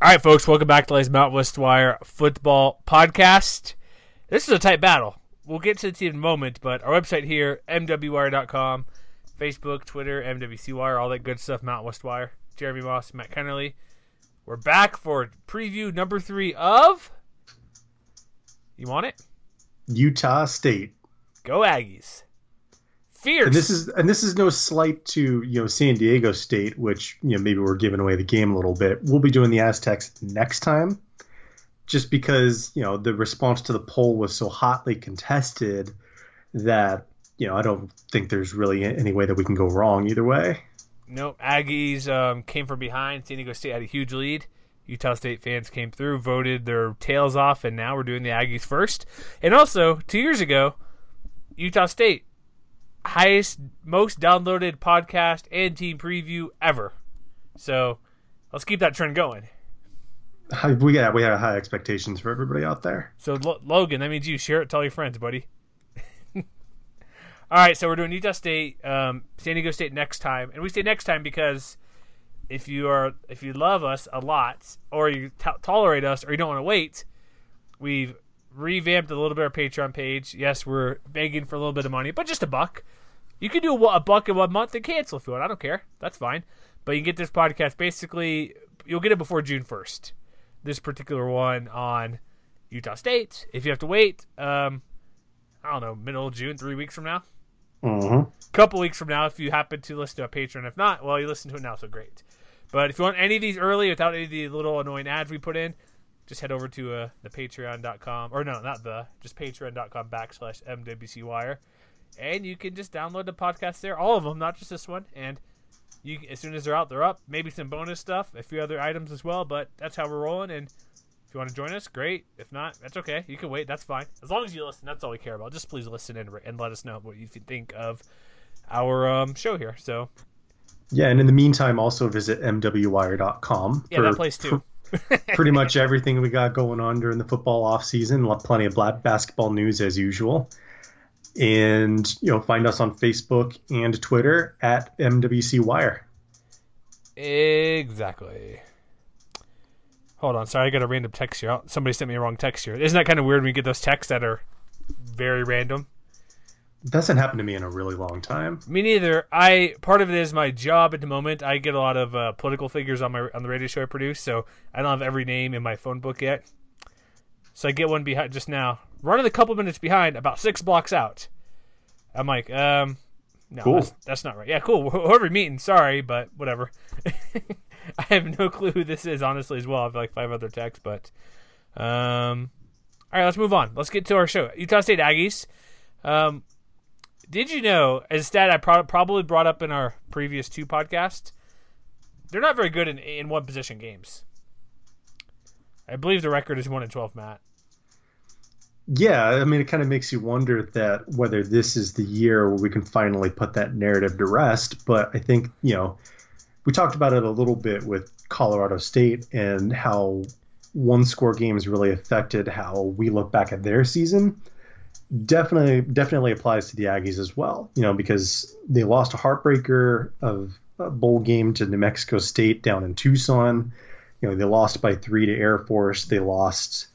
All right, folks, welcome back to Lay's Mount West Wire Football Podcast. This is a tight battle. We'll get to it in a moment, but our website here, mwwire.com, Facebook, Twitter, MWCWire, all that good stuff, Mount West Wire. Jeremy Moss, Matt Kennerly. We're back for preview number three of. You want it? Utah State. Go Aggies. Fierce. And this is and this is no slight to you know San Diego State, which you know maybe we're giving away the game a little bit. We'll be doing the Aztecs next time, just because you know the response to the poll was so hotly contested that you know I don't think there's really any way that we can go wrong either way. Nope. Aggies um, came from behind. San Diego State had a huge lead. Utah State fans came through, voted their tails off, and now we're doing the Aggies first. And also, two years ago, Utah State highest, most downloaded podcast and team preview ever. So let's keep that trend going. We got we have high expectations for everybody out there. So L- Logan, that means you share it, tell your friends, buddy. All right, so we're doing Utah State, um, San Diego State next time, and we say next time because if you are if you love us a lot, or you t- tolerate us, or you don't want to wait, we've revamped a little bit of our Patreon page. Yes, we're begging for a little bit of money, but just a buck. You can do a, a buck in one month and cancel if you want. I don't care. That's fine. But you can get this podcast basically. You'll get it before June first. This particular one on Utah State. If you have to wait, um, I don't know, middle of June, three weeks from now. Mm-hmm. couple weeks from now, if you happen to listen to a Patreon. If not, well, you listen to it now, so great. But if you want any of these early without any of the little annoying ads we put in, just head over to uh, the patreon.com or no not the just patreon.com backslash mwc wire and you can just download the podcast there all of them not just this one. And you as soon as they're out they're up. Maybe some bonus stuff a few other items as well but that's how we're rolling. And if you want to join us great. If not that's okay. You can wait. That's fine. As long as you listen that's all we care about. Just please listen and, and let us know what you think of our um, show here. So Yeah, and in the meantime, also visit mwwire.com. yeah that place too. pretty much everything we got going on during the football off season. Plenty of black basketball news as usual. And you know, find us on Facebook and Twitter at MWC Wire. Exactly. Hold on, sorry, I got a random text here. Somebody sent me a wrong text here. Isn't that kind of weird when you get those texts that are very random? doesn't happen to me in a really long time. Me neither. I part of it is my job at the moment. I get a lot of uh, political figures on my on the radio show I produce, so I don't have every name in my phone book yet. So I get one behind just now, running a couple minutes behind, about six blocks out. I'm like, um, no, Cool. that's, that's not right. Yeah, cool. Whoever you're meeting, sorry, but whatever. I have no clue who this is, honestly, as well. I have like five other texts, but um, all right, let's move on. Let's get to our show. Utah State Aggies. Um, did you know, as a stat I pro- probably brought up in our previous two podcasts, they're not very good in in one possession games. I believe the record is one in twelve. Matt. Yeah, I mean, it kind of makes you wonder that whether this is the year where we can finally put that narrative to rest. But I think, you know, we talked about it a little bit with Colorado State and how one score games really affected how we look back at their season. Definitely, definitely applies to the Aggies as well, you know, because they lost a heartbreaker of a bowl game to New Mexico State down in Tucson. You know, they lost by three to Air Force. They lost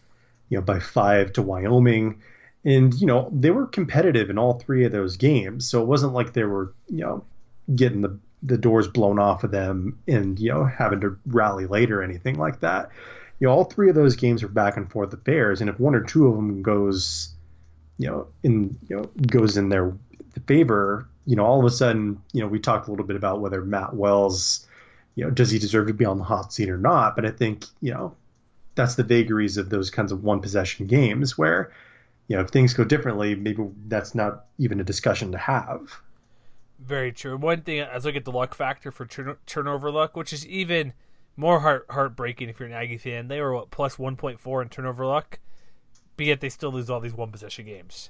you know, by five to Wyoming. And, you know, they were competitive in all three of those games. So it wasn't like they were, you know, getting the, the doors blown off of them and, you know, having to rally late or anything like that. You know, all three of those games are back and forth affairs. And if one or two of them goes, you know, in, you know, goes in their favor, you know, all of a sudden, you know, we talked a little bit about whether Matt Wells, you know, does he deserve to be on the hot seat or not? But I think, you know, that's the vagaries of those kinds of one possession games where you know if things go differently maybe that's not even a discussion to have Very true. One thing, as I looking at the luck factor for turn- turnover luck, which is even more heart heartbreaking if you're an Aggie fan. They were what, plus 1.4 in turnover luck, but yet they still lose all these one possession games.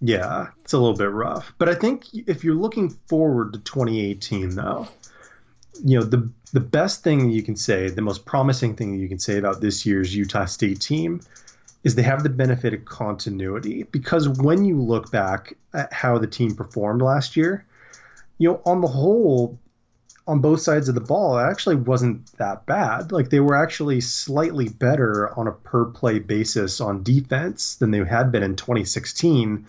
yeah it's a little bit rough but i think if you're looking forward to 2018 though you know the the best thing you can say the most promising thing you can say about this year's utah state team is they have the benefit of continuity because when you look back at how the team performed last year you know on the whole on both sides of the ball, it actually wasn't that bad. Like they were actually slightly better on a per play basis on defense than they had been in 2016.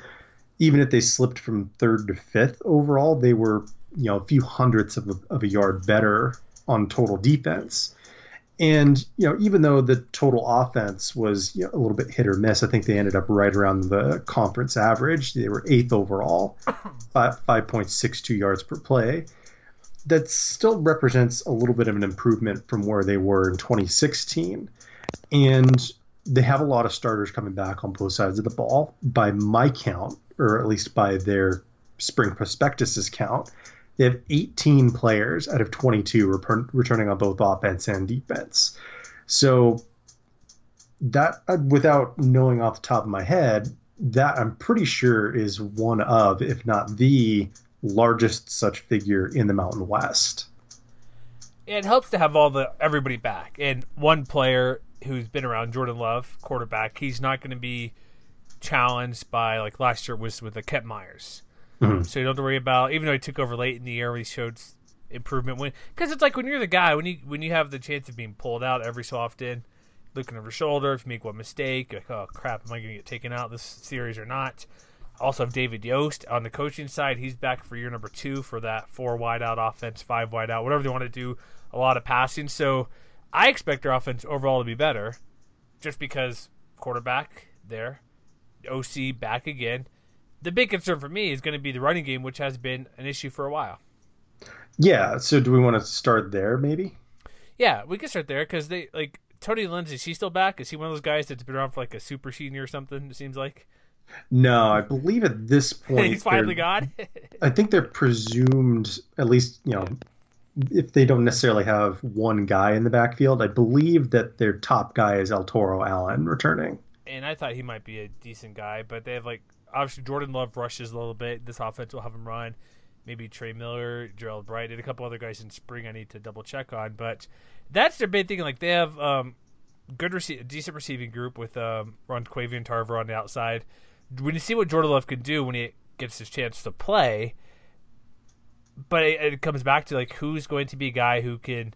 Even if they slipped from third to fifth overall, they were you know a few hundredths of a, of a yard better on total defense. And you know, even though the total offense was you know, a little bit hit or miss, I think they ended up right around the conference average. They were eighth overall, five point six two yards per play. That still represents a little bit of an improvement from where they were in 2016, and they have a lot of starters coming back on both sides of the ball. By my count, or at least by their spring prospectuses count, they have 18 players out of 22 rep- returning on both offense and defense. So that, uh, without knowing off the top of my head, that I'm pretty sure is one of, if not the largest such figure in the Mountain West. It helps to have all the everybody back, and one player who's been around, Jordan Love, quarterback. He's not going to be challenged by like last year was with the Kent Myers. Mm-hmm. So you don't have to worry about even though he took over late in the year, he showed improvement when because it's like when you're the guy when you when you have the chance of being pulled out every so often, looking over shoulder if you make one mistake, like oh crap, am I going to get taken out this series or not? Also have David Yost on the coaching side. He's back for year number two for that four wide out offense, five wide out, whatever they want to do. A lot of passing. So I expect their offense overall to be better, just because quarterback there, OC back again the big concern for me is going to be the running game, which has been an issue for a while. Yeah. So do we want to start there, maybe? Yeah, we can start there because they like Tony Lindsay. Is he still back? Is he one of those guys that's been around for like a super senior or something? It seems like. No, I believe at this point he's finally gone. I think they're presumed, at least you know, if they don't necessarily have one guy in the backfield, I believe that their top guy is El Toro Allen returning. And I thought he might be a decent guy, but they have like obviously Jordan Love rushes a little bit. This offense will have him run. Maybe Trey Miller, Gerald Bright, and a couple other guys in spring I need to double check on. But that's their big thing. Like they have um, good, rece- decent receiving group with um, Ron'quavion Tarver on the outside. When you see what Jordan Love can do when he gets his chance to play, but it, it comes back to like who's going to be a guy who can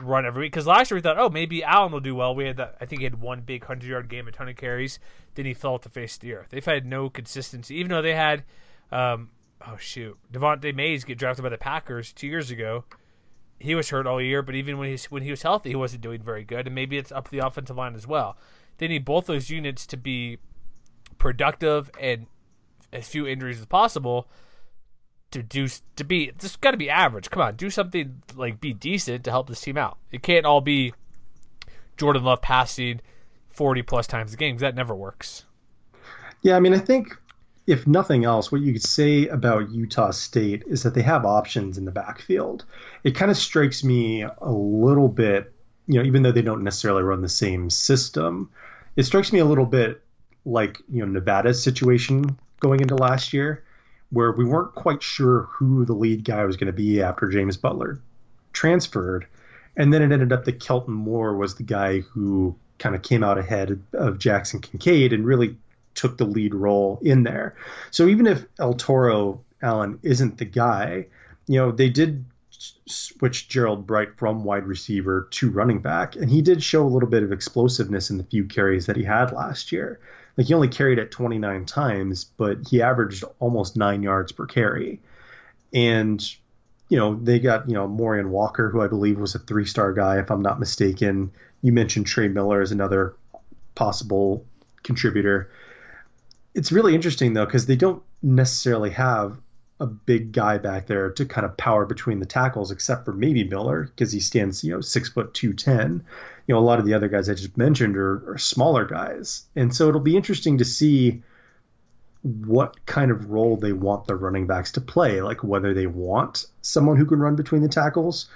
run every week. Because last year we thought, oh, maybe Allen will do well. We had that. I think he had one big hundred yard game, a ton of carries. Then he fell off the face of the earth. They've had no consistency, even though they had, um, oh shoot, Devante Mays get drafted by the Packers two years ago. He was hurt all year, but even when he when he was healthy, he wasn't doing very good. And maybe it's up the offensive line as well. They need both those units to be productive and as few injuries as possible to do to be just got to be average. Come on, do something like be decent to help this team out. It can't all be Jordan Love passing forty plus times a game that never works. Yeah, I mean, I think if nothing else, what you could say about Utah State is that they have options in the backfield. It kind of strikes me a little bit, you know, even though they don't necessarily run the same system, it strikes me a little bit like you know Nevada's situation going into last year where we weren't quite sure who the lead guy was going to be after James Butler transferred. And then it ended up that Kelton Moore was the guy who kind of came out ahead of Jaxson Kincaide and really took the lead role in there. So even if El Toro Allen isn't the guy, you know, they did switch Gerald Bright from wide receiver to running back, and he did show a little bit of explosiveness in the few carries that he had last year. Like he only carried it 29 times, but he averaged almost nine yards per carry. And you know they got you know Morian Walker, who I believe was a three-star guy, if I'm not mistaken. You mentioned Trey Miller as another possible contributor. It's really interesting though because they don't necessarily have a big guy back there to kind of power between the tackles, except for maybe Miller because he stands, you know, six foot two ten. You know, a lot of the other guys I just mentioned are, are smaller guys, and so it'll be interesting to see what kind of role they want the running backs to play, like whether they want someone who can run between the tackles,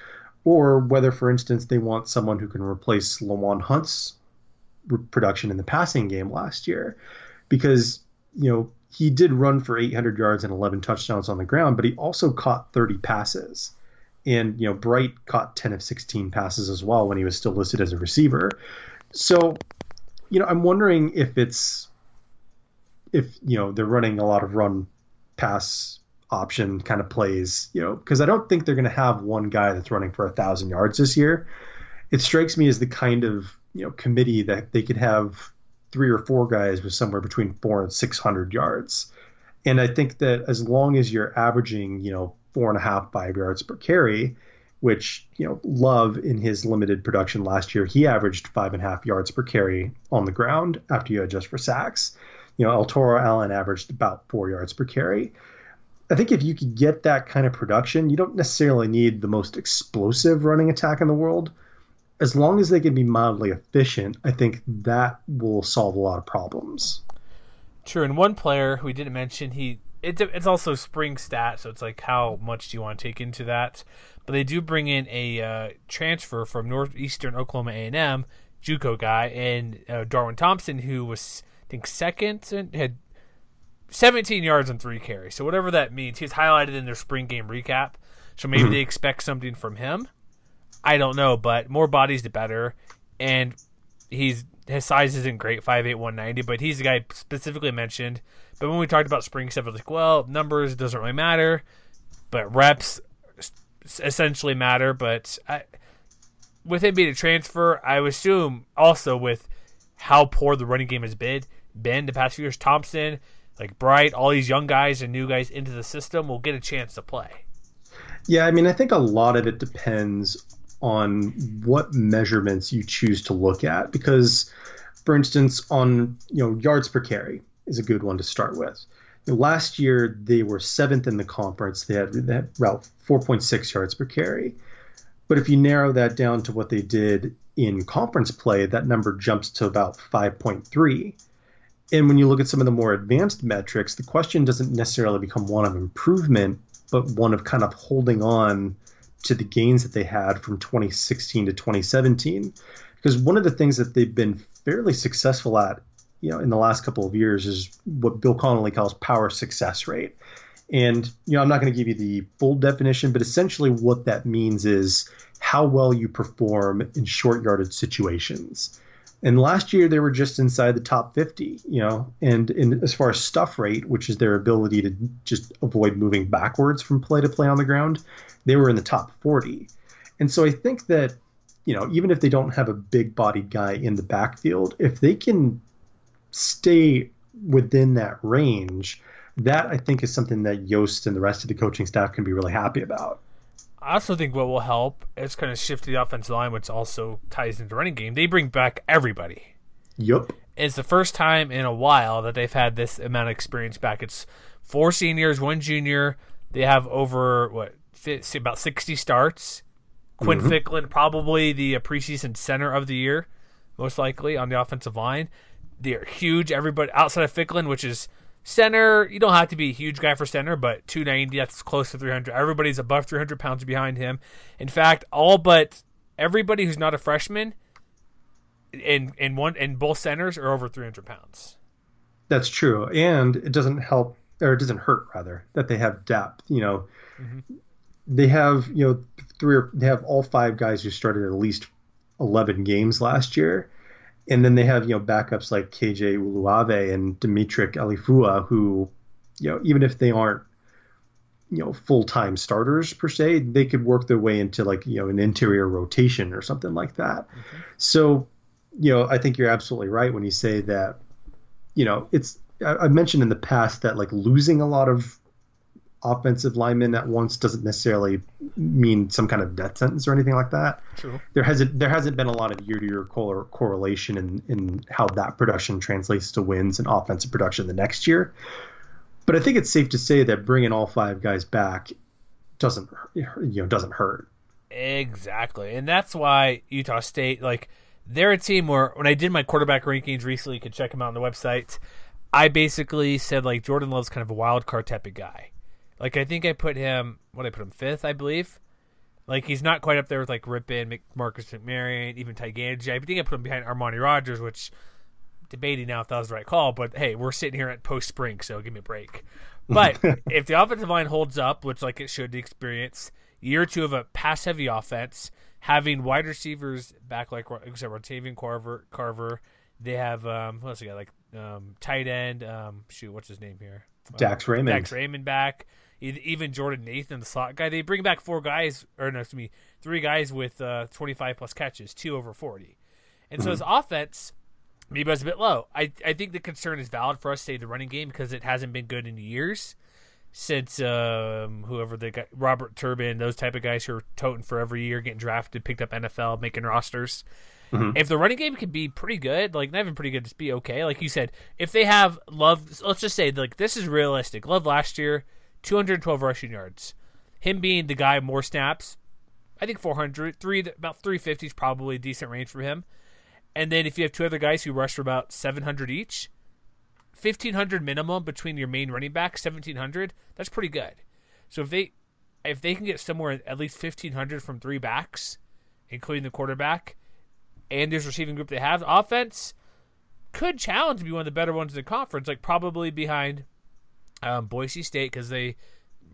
or whether, for instance, they want someone who can replace LaJuan Hunt's production in the passing game last year, because you know he did run for 800 yards and 11 touchdowns on the ground, but he also caught 30 passes. And, you know, Bright caught 10 of 16 passes as well when he was still listed as a receiver. So, you know, I'm wondering if it's, if, you know, they're running a lot of run pass option kind of plays, you know, because I don't think they're going to have one guy that's running for a thousand yards this year. It strikes me as the kind of you know committee that they could have three or four guys with somewhere between four and six hundred yards, and I think that as long as you're averaging you know four and a half five yards per carry, which you know Love in his limited production last year he averaged five and a half yards per carry on the ground after you adjust for sacks. You know El Toro Allen averaged about four yards per carry. I think if you could get that kind of production, you don't necessarily need the most explosive running attack in the world. As long as they can be mildly efficient, I think that will solve a lot of problems. True, and one player who we didn't mention, he it, it's also spring stat, so it's like how much do you want to take into that? But they do bring in a uh, transfer from northeastern Oklahoma A and M, JUCO guy, and uh, Darwin Thompson, who was I think second and had 17 yards and three carries. So whatever that means, he's highlighted in their spring game recap. So maybe mm-hmm. they expect something from him. I don't know, but more bodies the better. And he's his size isn't great, 5'8", 190, but he's the guy specifically mentioned. But when we talked about spring stuff, it was like, well, numbers doesn't really matter, but reps essentially matter. But I, with him being a transfer, I would assume also with how poor the running game has been, been the past few years, Thompson – like Bright, all these young guys and new guys into the system will get a chance to play. Yeah, I mean, I think a lot of it depends on what measurements you choose to look at. Because for instance on you know yards per carry is a good one to start with. Last year they were seventh in the conference. They had, had about 4.6 yards per carry. But if you narrow that down to what they did in conference play that number jumps to about 5.3 and when you look at some of the more advanced metrics, the question doesn't necessarily become one of improvement, but one of kind of holding on to the gains that they had from 2016 to 2017. Because one of the things that they've been fairly successful at, you know, in the last couple of years is what Bill Connelly calls power success rate. And you know, I'm not going to give you the full definition, but essentially what that means is how well you perform in short yardage situations. And last year they were just inside the top 50, you know, and in, as far as stuff rate, which is their ability to just avoid moving backwards from play to play on the ground, they were in the top 40. And so I think that, you know, even if they don't have a big bodied guy in the backfield, if they can stay within that range, that I think is something that Yost and the rest of the coaching staff can be really happy about. I also think what will help is kind of shift the offensive line, which also ties into running game. They bring back everybody. Yep. It's the first time in a while that they've had this amount of experience back. It's four seniors, one junior. They have over what about sixty starts. Quinn mm-hmm. Ficklin, probably the preseason center of the year, most likely on the offensive line. They're huge. Everybody outside of Ficklin, which is Center, you don't have to be a huge guy for center, but 290, that's close to 300. Everybody's above 300 pounds behind him. In fact, all but everybody who's not a freshman in in one in both centers are over 300 pounds. That's true, and it doesn't help or it doesn't hurt rather that they have depth. You know, mm-hmm. they have you know three or they have all five guys who started at least 11 games last year and then they have you know backups like KJ Uluave and Dimitrik Alifua, who you know even if they aren't you know full time starters per se, they could work their way into like you know an interior rotation or something like that. Mm-hmm. So you know I think you're absolutely right when you say that you know it's I, have mentioned in the past that like losing a lot of offensive linemen at once doesn't necessarily mean some kind of death sentence or anything like that. True. There hasn't there hasn't been a lot of year to year correlation in, in how that production translates to wins and offensive production the next year. But I think it's safe to say that bringing all five guys back doesn't you know doesn't hurt. Exactly, and that's why Utah State like they're a team where when I did my quarterback rankings recently, you can check them out on the website. I basically said like Jordan Love's kind of a wild card type of guy like I think I put him. What I put him fifth, I believe. Like he's not quite up there with like Rypien, Marcus McMaryion, even Ty Tyganji. I think I put him behind Armani Rogers, which debating now if that was the right call. But hey, we're sitting here at post spring, so give me a break. But if the offensive line holds up, which like it should, the experience year or two of a pass heavy offense, having wide receivers back like except Ron'quavion Tarver, Tarver. They have um, what else we got? Like um, tight end. Um, shoot, what's his name here? Dax Raymond. Dax Raymond back even Jordan Nathan, the slot guy. They bring back four guys, or no, excuse me, three guys with uh, 25 plus catches, two over 40. And so his offense maybe was a bit low. I, I think the concern is valid for us to say the running game because it hasn't been good in years since um, whoever the got Robert Turbin, those type of guys who are toting for every year, getting drafted, picked up NFL, making rosters. Mm-hmm. If the running game can be pretty good, like not even pretty good, just be okay. Like you said, if they have Love, let's just say like this is realistic. Love last year, 212 rushing yards. Him being the guy more snaps, I think 400, three about 350 is probably a decent range for him. And then if you have two other guys who rush for about 700 each, 1500 minimum between your main running back, 1700, that's pretty good. So if they if they can get somewhere at least 1500 from three backs, including the quarterback, and this receiving group they have, offense could challenge to be one of the better ones in the conference, like probably behind um, Boise State because they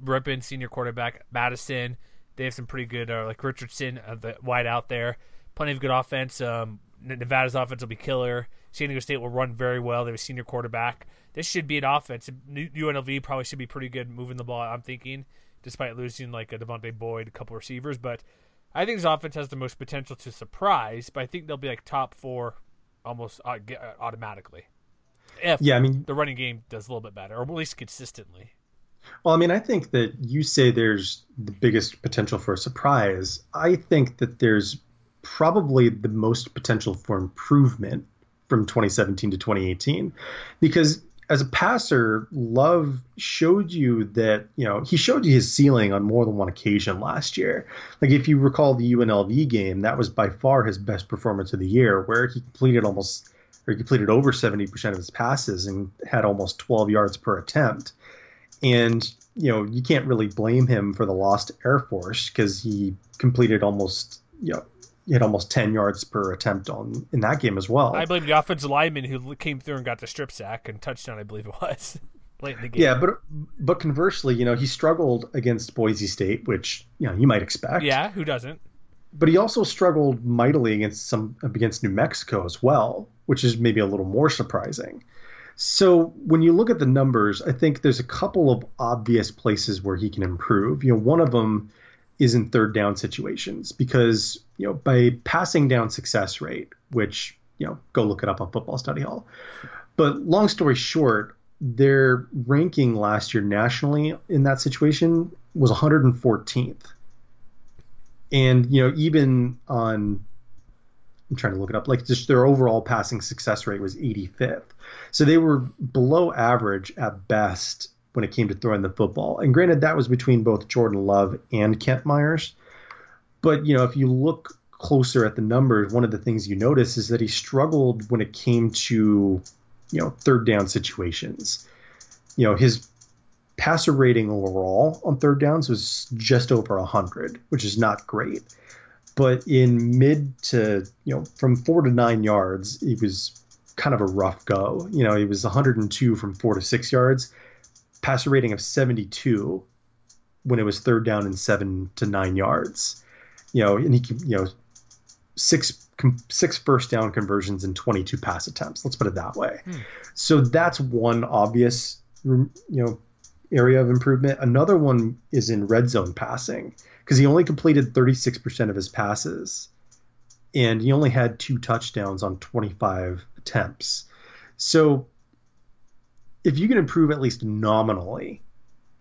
Rypien senior quarterback Madison. They have some pretty good, uh, like Richardson, uh, the wide out there. Plenty of good offense. Um, Nevada's offense will be killer. San Diego State will run very well. They have a senior quarterback. This should be an offense. UNLV probably should be pretty good moving the ball. I'm thinking, despite losing like a Devontae Boyd, a couple receivers, but I think this offense has the most potential to surprise. But I think they'll be like top four, almost uh, uh, automatically. If yeah, I mean the running game does a little bit better, or at least consistently. Well, I mean, I think that you say there's the biggest potential for a surprise. I think that there's probably the most potential for improvement from 2017 to 2018 because as a passer, Love showed you that, you know, he showed you his ceiling on more than one occasion last year. Like, if you recall the UNLV game, that was by far his best performance of the year, where he completed almost, or he completed over 70% of his passes and had almost 12 yards per attempt. And, you know, you can't really blame him for the lost Air Force because he completed almost, you know, he had almost 10 yards per attempt on in that game as well. I blame the offensive lineman who came through and got the strip sack and touchdown, I believe it was. late in the game. Yeah, but but conversely, you know, he struggled against Boise State, which, you know, you might expect. Yeah, who doesn't? But he also struggled mightily against some against New Mexico as well, which is maybe a little more surprising. So when you look at the numbers, I think there's a couple of obvious places where he can improve. You know, one of them is in third down situations because you know by passing down success rate, which you know go look it up on Football Study Hall. But long story short, their ranking last year nationally in that situation was 114th. And you know even on I'm trying to look it up like just their overall passing success rate was 85th. So they were below average at best when it came to throwing the football. And granted, that was between both Jordan Love and Kent Myers. But, you know, if you look closer at the numbers, one of the things you notice is that he struggled when it came to, you know, third down situations. You know, his passer rating overall on third downs was just over 100, which is not great. But in mid to, you know, from four to nine yards, it was kind of a rough go. You know, he was 102 from four to six yards passer rating of 72 when it was third down and seven to nine yards. You know, and he you know six six first down conversions and 22 pass attempts. Let's put it that way. Hmm. So that's one obvious you know area of improvement. Another one is in red zone passing because he only completed 36% of his passes and he only had two touchdowns on 25 attempts. So if you can improve at least nominally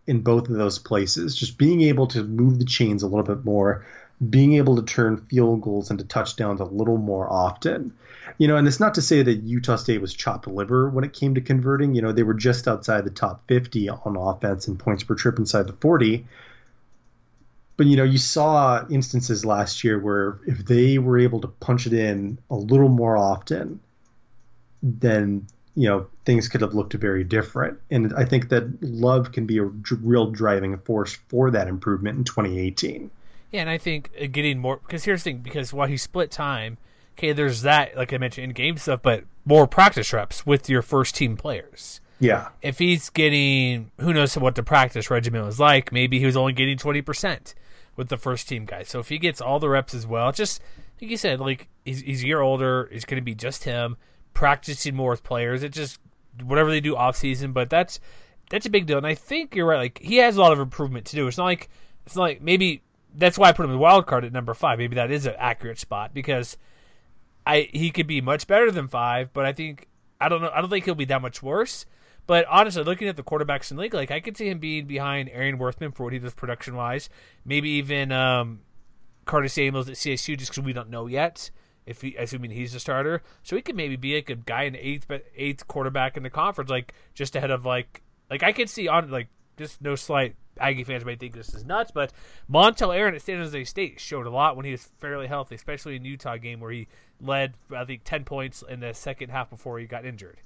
in both of those places, just being able to move the chains a little bit more, being able to turn field goals into touchdowns a little more often. You know, and it's not to say that Utah State was chopped liver when it came to converting. You know, they were just outside the top 50 on offense and points per trip inside the 40. But, you know, you saw instances last year where if they were able to punch it in a little more often, then you know things could have looked very different. And i think that love can be a real driving force for that improvement in 2018 yeah and i think uh, getting more because here's the thing because while he split time okay there's that like i mentioned in game stuff but more practice reps with your first team players. Yeah. If he's getting who knows what the practice regimen was like maybe he was only getting 20% with the first team guys so if he gets all the reps as well just like you said like he's, he's a year older it's going to be just him practicing more with players. It just whatever they do off season, but that's that's a big deal. And I think you're right. Like he has a lot of improvement to do. It's not like it's not like maybe that's why I put him in the wild card at number five. Maybe that is an accurate spot because I he could be much better than five, but I think I don't know. I don't think he'll be that much worse. But honestly, looking at the quarterbacks in the league, like I could see him being behind Arion Worthman for what he does production wise. Maybe even um, Curtis Samuels at CSU, just because we don't know yet. If he, assuming he's a starter, so he could maybe be like a guy in eighth eighth quarterback in the conference, like just ahead of like like I could see on like just no slight Aggie fans might think this is nuts, but Montel Aaron at San Jose State showed a lot when he was fairly healthy, especially in Utah game where he led I think ten points in the second half before he got injured.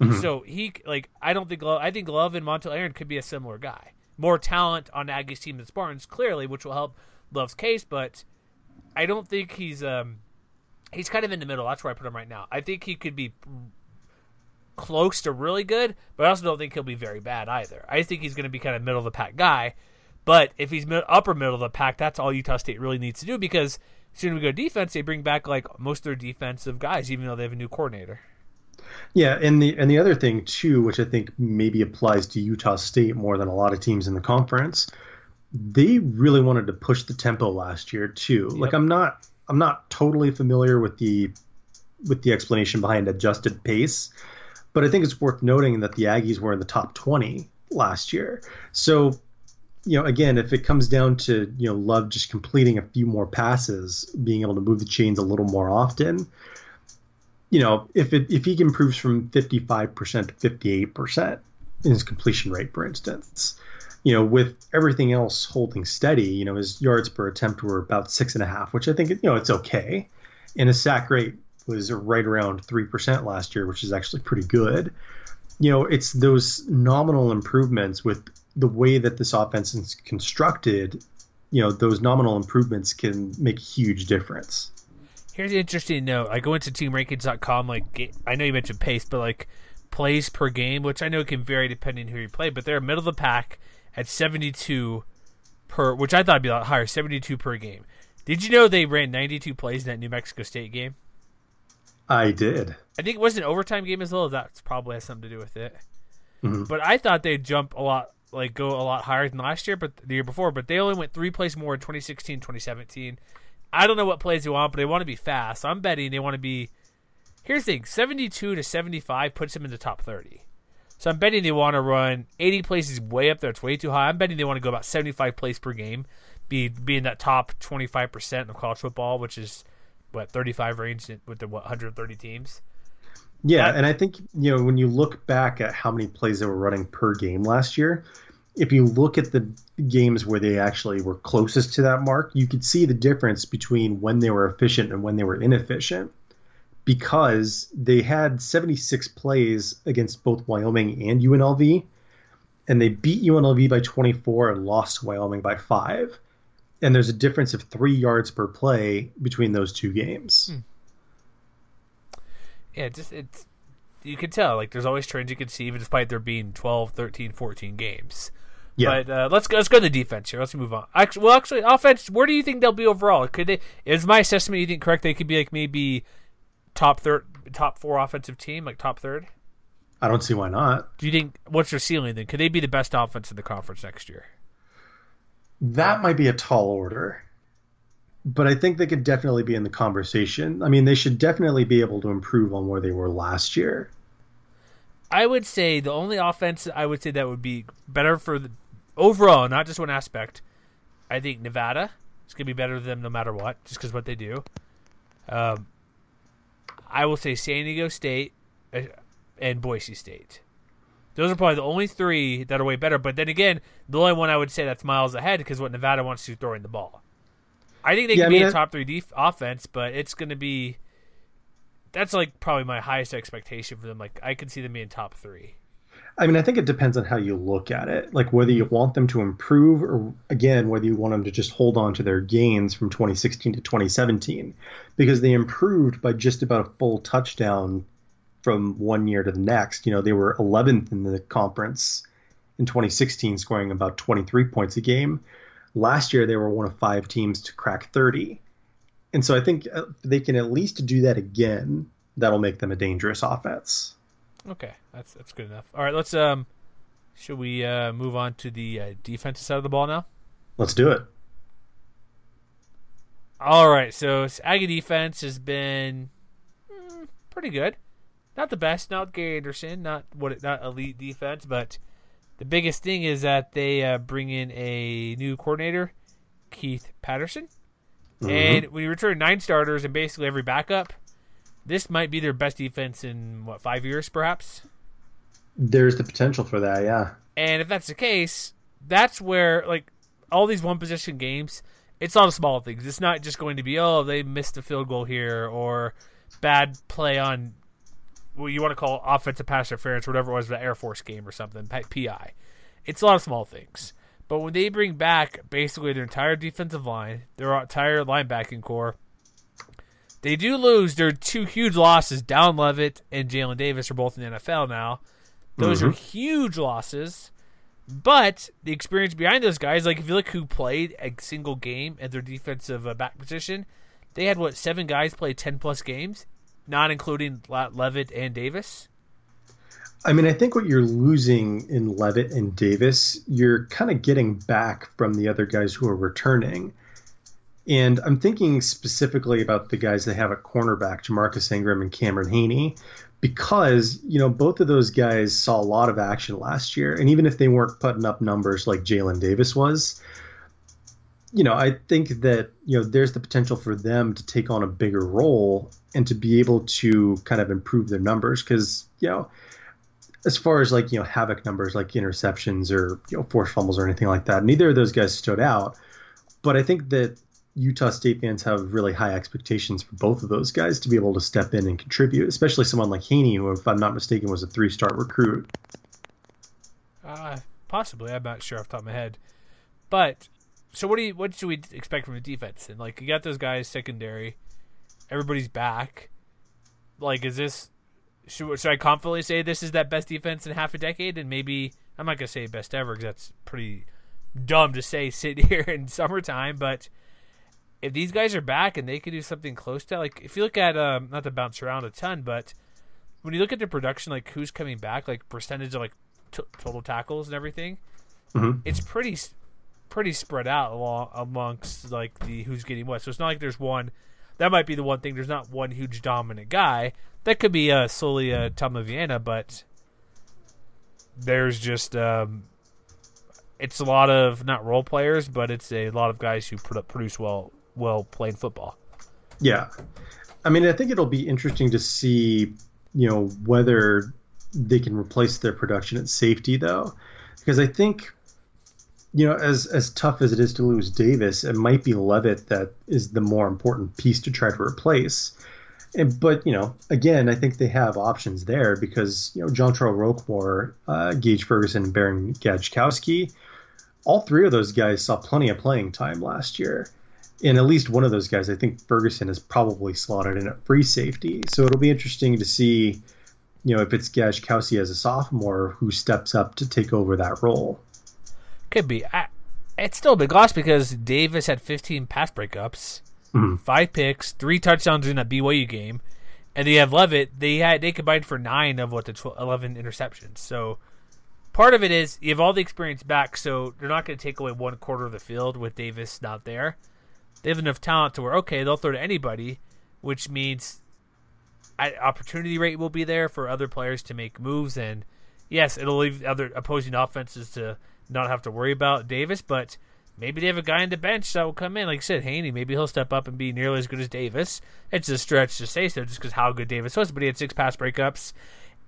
Mm-hmm. So he like I don't think Love, I think Love and Montel Aaron could be a similar guy. More talent on Aggie's team than Spartans clearly, which will help Love's case, but I don't think he's um he's kind of in the middle. That's where I put him right now. I think he could be close to really good, but I also don't think he'll be very bad either. I think he's going to be kind of middle of the pack guy. But if he's mid- upper middle of the pack, that's all Utah State really needs to do because as soon as we go defense, they bring back like most of their defensive guys, even though they have a new coordinator. Yeah, and the and the other thing too, which I think maybe applies to Utah State more than a lot of teams in the conference, they really wanted to push the tempo last year too. Yep. Like I'm not I'm not totally familiar with the with the explanation behind adjusted pace, but I think it's worth noting that the Aggies were in the top 20 last year. So, you know, again, if it comes down to, you know, Love just completing a few more passes, being able to move the chains a little more often, you know, if it if he improves from 55% to 58% in his completion rate, for instance, you know, with everything else holding steady, you know, his yards per attempt were about six and a half, which I think, you know, it's okay. And his sack rate was right around 3% last year, which is actually pretty good. You know, it's those nominal improvements with the way that this offense is constructed, you know, those nominal improvements can make a huge difference. Here's an interesting note. I go into teamrankings.com, like, I know you mentioned pace, but like plays per game, which I know can vary depending who you play, but they're middle of the pack at 72 per, which I thought would be a lot higher, 72 per game. Did you know they ran 92 plays in that New Mexico State game? I did. I think it was an overtime game as well. That's probably has something to do with it. Mm-hmm. But I thought they'd jump a lot, like go a lot higher than last year, but the year before. But they only went three plays more in 2016, 2017. I don't know what plays they want, but they want to be fast. So I'm betting they want to be. Here's the thing: 72 to 75 puts them in the top 30. So I'm betting they want to run 80 plays is way up there. It's way too high. I'm betting they want to go about 75 plays per game, be be in that top 25 percent of college football, which is what 35 range with the what 130 teams. Yeah, and I think you know when you look back at how many plays they were running per game last year, if you look at the games where they actually were closest to that mark, you could see the difference between when they were efficient and when they were inefficient. Because they had 76 plays against both Wyoming and UNLV, and they beat UNLV by 24 and lost Wyoming by five and there's a difference of three yards per play between those two games. Hmm. Yeah, just it's you can tell like there's always trends you can see even despite there being 12, 13, 14 games. Yeah. But uh, let's go. Let's go to the defense here. Let's move on. Actually, well, actually, offense. Where do you think they'll be overall? Could they? Is my assessment you think correct? They could be like maybe top third, top four offensive team, like top third. I don't see why not. Do you think what's their ceiling then? Could they be the best offense in the conference next year? That might be a tall order, but I think they could definitely be in the conversation. I mean, they should definitely be able to improve on where they were last year. I would say the only offense I would say that would be better for the overall, not just one aspect. I think Nevada is going to be better than them no matter what, just because what they do. Um, I will say San Diego State uh, and Boise State. Those are probably the only three that are way better. But then again, the only one I would say that's miles ahead because what Nevada wants to throw in the ball. I think they yeah, can I mean, be a top three def- offense, but it's going to be. That's like probably my highest expectation for them. Like I could see them being top three. I mean, I think it depends on how you look at it. Like whether you want them to improve, or again, whether you want them to just hold on to their gains from 2016 to 2017, because they improved by just about a full touchdown from one year to the next. You know, they were 11th in the conference in 2016, scoring about 23 points a game. Last year, they were one of five teams to crack 30. And so I think uh, they can at least do that again. That'll make them a dangerous offense. Okay, that's that's good enough. All right, let's um Should we uh, move on to the uh, defensive side of the ball now? Let's do it. All right, so Aggie defense has been mm, pretty good. Not the best, not Gary Anderson, not what not elite defense, but the biggest thing is that they uh, bring in a new coordinator, Keith Patterson, mm-hmm. and we return nine starters and basically every backup. This might be their best defense in what five years, perhaps. There's the potential for that, yeah. And if that's the case, that's where like all these one possession games it's all the small things. It's not just going to be oh they missed a field goal here or bad play on what you want to call offensive pass interference, whatever it was, the Air Force game or something, PI. It's a lot of small things. But when they bring back basically their entire defensive line, their entire linebacking core, they do lose their two huge losses. Dallin Leavitt and Jalen Davis are both in the NFL now. Those mm-hmm. are huge losses. But the experience behind those guys, like if you look who played a single game at their defensive uh, back position, they had what seven guys play ten plus games, not including Leavitt and Davis. I mean, I think what you're losing in Leavitt and Davis, you're kind of getting back from the other guys who are returning. And I'm thinking specifically about the guys that have a cornerback, Jamarcus Ingram and Cameron Haney, because you know both of those guys saw a lot of action last year, and even if they weren't putting up numbers like Jalen Davis was, you know I think that you know there's the potential for them to take on a bigger role and to be able to kind of improve their numbers because you know as far as like you know havoc numbers like interceptions or you know forced fumbles or anything like that, neither of those guys stood out. But I think that Utah State fans have really high expectations for both of those guys to be able to step in and contribute, especially someone like Haney, who, if I'm not mistaken, was a three-star recruit. Uh, possibly. I'm not sure off the top of my head. But so what do you what should we expect from the defense? And like you got those guys secondary, everybody's back. Like, is this should should I confidently say this is that best defense in half a decade? And maybe I'm not gonna say best ever because that's pretty dumb to say sit here in summertime, but if these guys are back and they could do something close to like if you look at um, not to bounce around a ton, but when you look at the production, like who's coming back, like percentage of like t- total tackles and everything, mm-hmm. it's pretty pretty spread out along amongst like the who's getting what. So it's not like there's one. That might be the one thing. There's not one huge dominant guy. That could be uh, solely uh, Tama but there's just um, it's a lot of not role players, but it's a lot of guys who produce well well playing football. Yeah, I mean, I think it'll be interesting to see, you know, whether they can replace their production at safety though, because I think, you know, as as tough as it is to lose Davis, it might be Leavitt that is the more important piece to try to replace. And, but you know, again, I think they have options there because you know Jontrell Rocquemore, uh, Gage Ferguson, and Baron Gajkowski, all three of those guys saw plenty of playing time last year and at least one of those guys, I think Ferguson is probably slotted in at free safety. So it'll be interesting to see, you know, if it's Gajkowski as a sophomore who steps up to take over that role. Could be. I, it's still a big loss because Davis had 15 pass breakups, mm-hmm. five picks, three touchdowns in a BYU game, and they have Leavitt. They had they combined for nine of what the 12, 11 interceptions. So part of it is you have all the experience back, so they're not going to take away one quarter of the field with Davis not there they have enough talent to where okay they'll throw to anybody, which means opportunity rate will be there for other players to make moves and yes it'll leave other opposing offenses to not have to worry about Davis, but maybe they have a guy on the bench that will come in. Like I said, Haney, maybe he'll step up and be nearly as good as Davis. It's a stretch to say so just because how good Davis was, but he had six pass breakups.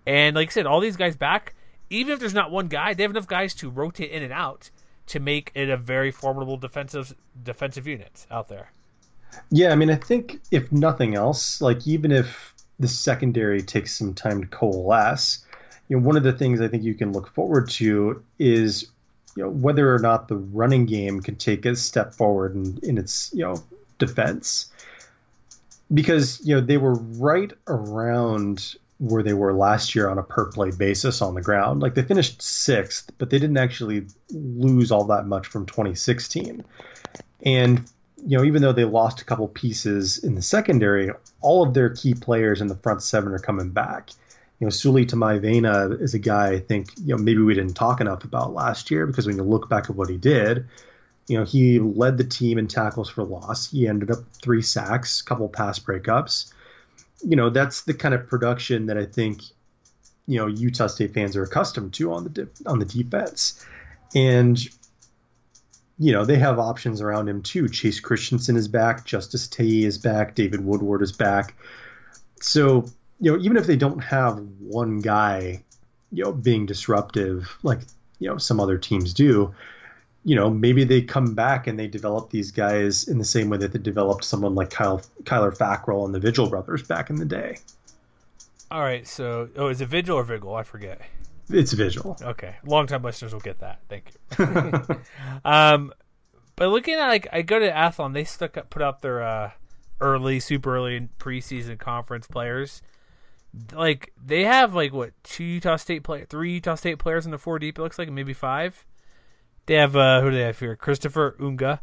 And like I said, all these guys back, even if there's not one guy, they have enough guys to rotate in and out to make it a very formidable defensive defensive unit out there. Yeah, I mean, I think if nothing else, like even if the secondary takes some time to coalesce, you know, one of the things I think you can look forward to is you know whether or not the running game can take a step forward in, in its you know defense because you know they were right around where they were last year on a per play basis on the ground. Like they finished sixth, but they didn't actually lose all that much from 2016. And you know, even though they lost a couple pieces in the secondary, all of their key players in the front seven are coming back. You know, Suli Tamaivena is a guy I think you know maybe we didn't talk enough about last year because when you look back at what he did, you know, he led the team in tackles for loss. He ended up three sacks, couple pass breakups. You know, that's the kind of production that I think you know Utah State fans are accustomed to on the on the defense, and you know they have options around him too. Chase Christensen is back, Justus Tavai is back, David Woodward is back. So you know even if they don't have one guy, you know being disruptive like you know some other teams do, you know maybe they come back and they develop these guys in the same way that they developed someone like Kyle Kyler Fackrell and the Vigil brothers back in the day. All right, so oh, is it Vigil or Vigil? I forget. It's Vigil. Okay, long-time listeners will get that. Thank you. um, but looking at like, I go to Athlon, they stuck up, put out their uh, early, super early preseason conference players. Like they have like what two Utah State play, three Utah State players in the four deep. It looks like maybe five. They have uh, who do they have here? Christopher Unga.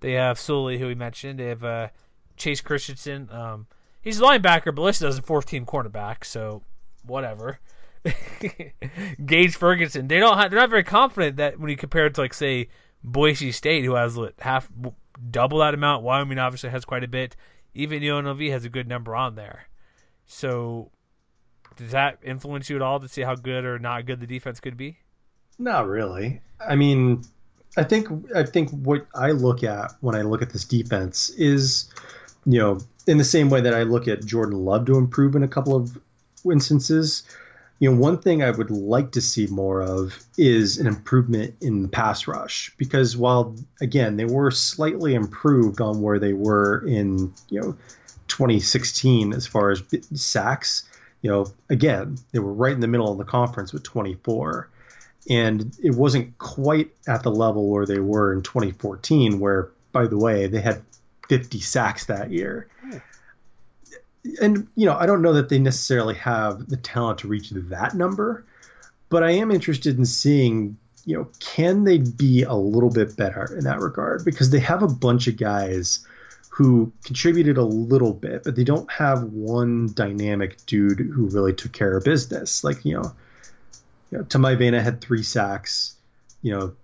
They have Sully, who we mentioned. They have uh, Chase Christensen. Um, he's a linebacker, but listed as a fourth team cornerback, so whatever. Gage Ferguson. They don't have, they're not very confident that when you compare it to like say Boise State, who has what, half double that amount. Wyoming obviously has quite a bit. Even UNLV has a good number on there. So does that influence you at all to see how good or not good the defense could be? Not really. I mean, I think I think what I look at when I look at this defense is, you know, in the same way that I look at Jordan Love to improve in a couple of instances, you know, one thing I would like to see more of is an improvement in the pass rush because while again they were slightly improved on where they were in you know 2016 as far as sacks, you know, again they were right in the middle of the conference with 24, and it wasn't quite at the level where they were in 2014, where by the way they had 50 sacks that year and you know, I don't know that they necessarily have the talent to reach that number, but I am interested in seeing, you know, can they be a little bit better in that regard because they have a bunch of guys who contributed a little bit, but they don't have one dynamic dude who really took care of business. Like, you know, you know Tamaivena had three sacks, you know,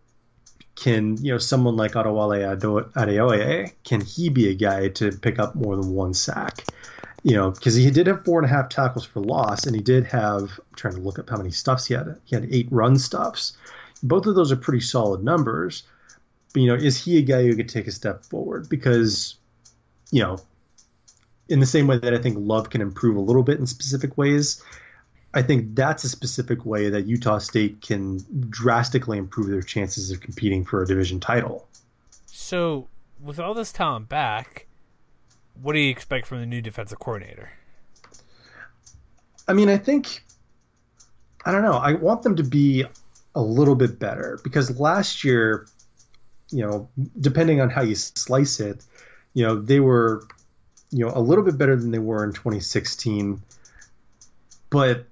can you know someone like Adewale Adeoye can he be a guy to pick up more than one sack? you know, because he did have four and a half tackles for loss, and he did have. I'm trying to look up how many stuffs he had. He had eight run stuffs. Both of those are pretty solid numbers. But you know, is he a guy who could take a step forward? Because, you know, in the same way that I think Love can improve a little bit in specific ways, I think that's a specific way that Utah State can drastically improve their chances of competing for a division title. So, with all this talent back, what do you expect from the new defensive coordinator? I mean, I think I don't know. I want them to be a little bit better because last year, you know, depending on how you slice it, you know, they were, you know, a little bit better than they were in 2016. But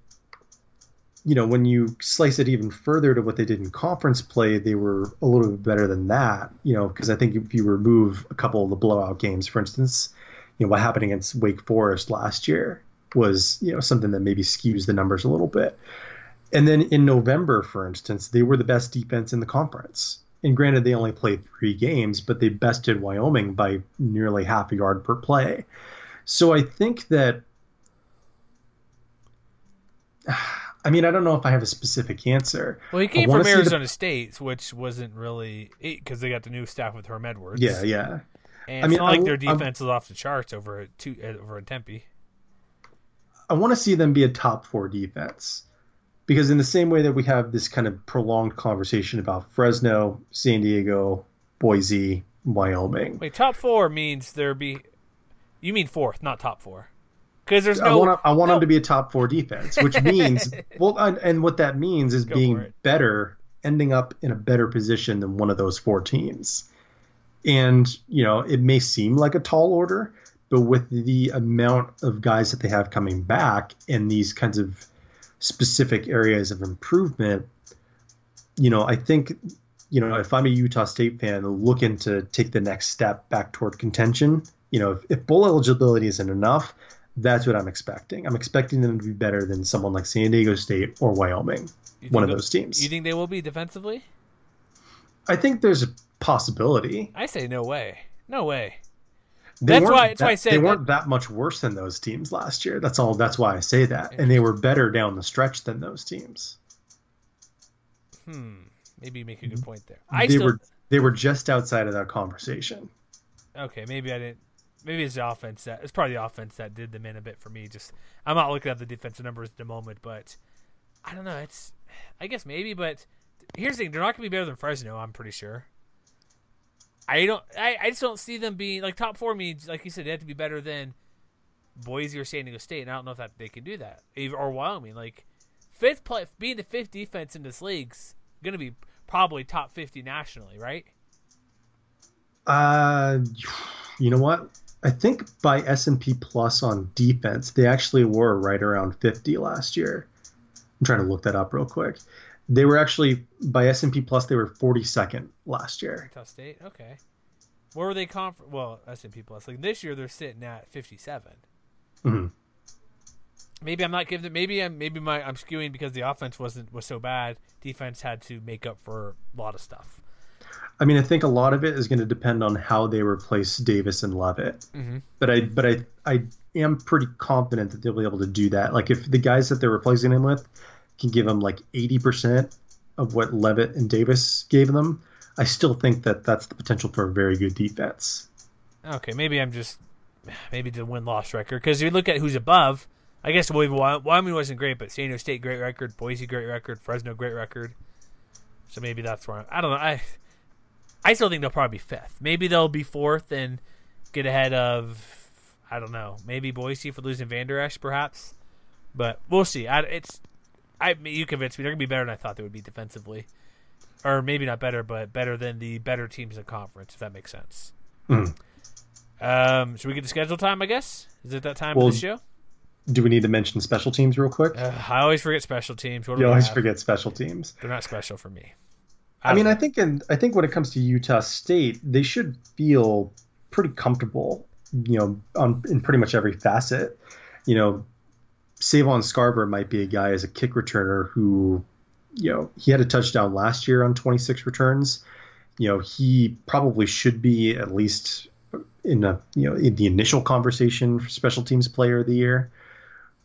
you know, when you slice it even further to what they did in conference play, they were a little bit better than that. You know, because I think if you remove a couple of the blowout games, for instance, you know what happened against Wake Forest last year was you know something that maybe skews the numbers a little bit. And then in November, for instance, they were the best defense in the conference. And granted, they only played three games, but they bested Wyoming by nearly half a yard per play. So I think that. I mean, I don't know if I have a specific answer. Well, he came from Arizona the... State, which wasn't really because they got the new staff with Herm Edwards. Yeah, yeah. And I mean, like their defense I'm, is off the charts over at two, over at Tempe. I want to see them be a top four defense because in the same way that we have this kind of prolonged conversation about Fresno, San Diego, Boise, Wyoming. Wait, top four means there be. You mean fourth, not top four. Because there's no. I want, I want no. them to be a top four defense, which means well, and what that means is Go being better, ending up in a better position than one of those four teams. And, you know, it may seem like a tall order, but with the amount of guys that they have coming back and these kinds of specific areas of improvement, you know, I think, you know, if I'm a Utah State fan looking to take the next step back toward contention, you know, if, if bowl eligibility isn't enough, That's what I'm expecting. I'm expecting them to be better than someone like San Diego State or Wyoming, one of those teams. You think they will be defensively? I think there's a possibility. I say no way. No way. They That's why- that's that, why I said they that- weren't that much worse than those teams last year. That's all. That's why I say that, and they were better down the stretch than those teams. Hmm. Maybe you make a good point there. I they still were they were just outside of that conversation. okay. Maybe I didn't. Maybe it's the offense that it's probably the offense that did them in a bit for me. Just I'm not looking at the defensive numbers at the moment, but I don't know. It's I guess maybe, but here's the thing: they're not going to be better than Fresno. I'm pretty sure. I don't. I, I just don't see them being like top four means like you said they have to be better than Boise or San Diego State, and I don't know if that they can do that or Wyoming. Like fifth play, being the fifth defense in this league's going to be probably top fifty nationally, right? Uh, you know what? I think by S and P plus on defense, they actually were right around 50 last year. I'm trying to look that up real quick. They were actually by S and P plus they were 42nd last year. Utah State. Okay. Where were they conf? Well, S and P plus. Like this year, they're sitting at fifty-seven. Mhm. Maybe I'm not giving. Maybe I'm. Maybe my I'm skewing because the offense wasn't was so bad. Defense had to make up for a lot of stuff. I mean, I think a lot of it is going to depend on how they replace Davis and Leavitt. Mhm. But I, but I, I am pretty confident that they'll be able to do that. Like if the guys that they're replacing him with can give them like 80% of what Leavitt and Davis gave them, I still think that that's the potential for a very good defense. Okay, maybe I'm just maybe the win loss record because you look at who's above. I guess Wy- Wyoming wasn't great, but San Diego State great record, Boise great record, Fresno great record. So maybe that's where I'm, I don't know. I I still think they'll probably be fifth. Maybe they'll be fourth and get ahead of I don't know. Maybe Boise for losing Vander Esch, perhaps. But we'll see. I, it's I you convinced me they're gonna be better than I thought they would be defensively, or maybe not better, but better than the better teams in conference. If that makes sense. Mhm. Um, should we get to schedule time? I guess is it that time Well, of the show? Do we need to mention special teams real quick? Uh, I always forget special teams. What you always have? forget special teams. They're not special for me. I mean, don't I think in, I think when it comes to Utah State, they should feel pretty comfortable, you know, on in pretty much every facet. You know, Savon Scarver might be a guy as a kick returner who, you know, he had a touchdown last year on 26 returns. You know, he probably should be at least in a you know in the initial conversation for special teams player of the year.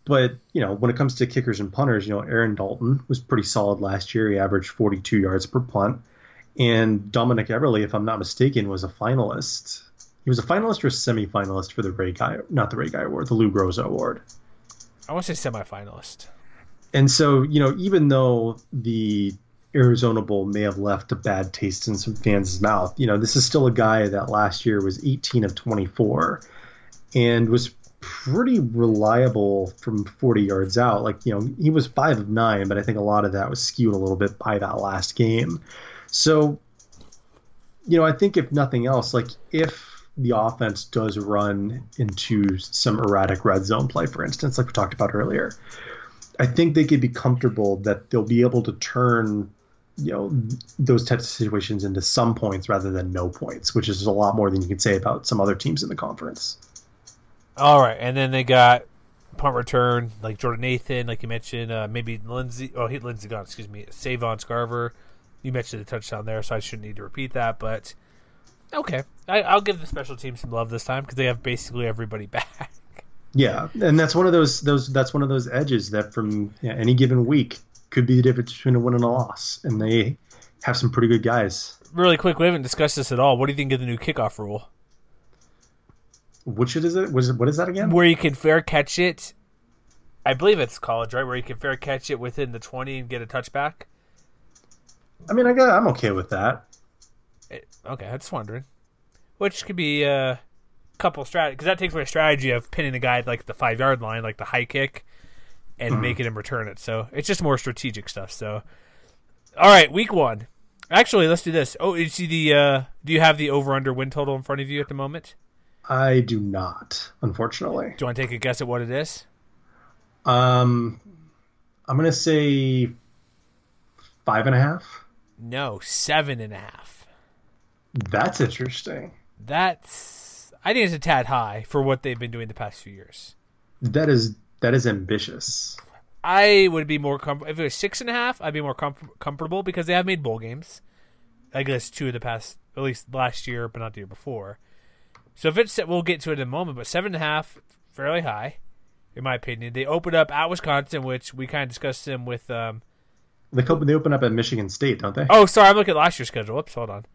But you know, when it comes to kickers and punters, you know, Aaron Dalton was pretty solid last year. He averaged 42 yards per punt, and Dominik Eberle, if I'm not mistaken, was a finalist. He was a finalist or a semi-finalist for the Ray Guy, not the Ray Guy Award, the Lou Groza Award. I want to say semifinalist. And so, you know, even though the Arizona Bowl may have left a bad taste in some fans' mouth, you know, this is still a guy that last year was 18 of 24 and was pretty reliable from 40 yards out. Like, you know, he was 5 of 9, but I think a lot of that was skewed a little bit by that last game. So, you know, I think if nothing else, like if the offense does run into some erratic red zone play, for instance, like we talked about earlier, I think they could be comfortable that they'll be able to turn, you know, those types of situations into some points rather than no points, which is a lot more than you can say about some other teams in the conference. All right, and then they got punt return like Jordan Nathan, like you mentioned, uh, maybe Lindsey. Oh, he Lindsey gone. Excuse me, Savon Scarver. You mentioned the touchdown there, so I shouldn't need to repeat that. But okay, I, I'll give the special team some love this time because they have basically everybody back. Yeah, and that's one of those those that's one of those edges that from yeah, any given week could be the difference between a win and a loss, and they have some pretty good guys. really quick, we haven't discussed this at all. What do you think of the new kickoff rule, Which is it? What is, it, what is that again? where you can fair catch it? I believe it's college, right? Where you can fair catch it within the twenty and get a touchback. I mean, I got I'm okay with that. It, okay, I just wondering. Which could be a couple strategy because that takes away a strategy of pinning a guy at like the five yard line, like the high kick, and making him return it. So it's just more strategic stuff. So, all right, week one. Actually, let's do this. Oh, you see the? Uh, do you have the over under win total in front of you at the moment? I do not, unfortunately. Do you want to take a guess at what it is? Um, I'm gonna say five and a half. No, seven and a half. That's interesting. That's I think it's a tad high for what they've been doing the past few years. That is that is ambitious. I would be more comfortable if it was six and a half. I'd be more com- comfortable because they have made bowl games. I guess two of the past, at least last year, but not the year before. So if it's, we'll get to it in a moment. But seven and a half, fairly high, in my opinion. They opened up at Wisconsin, which we kind of discussed them with. Um, they open, they open up at Michigan State, don't they? Oh, sorry, I'm looking at last year's schedule. Whoops, hold on.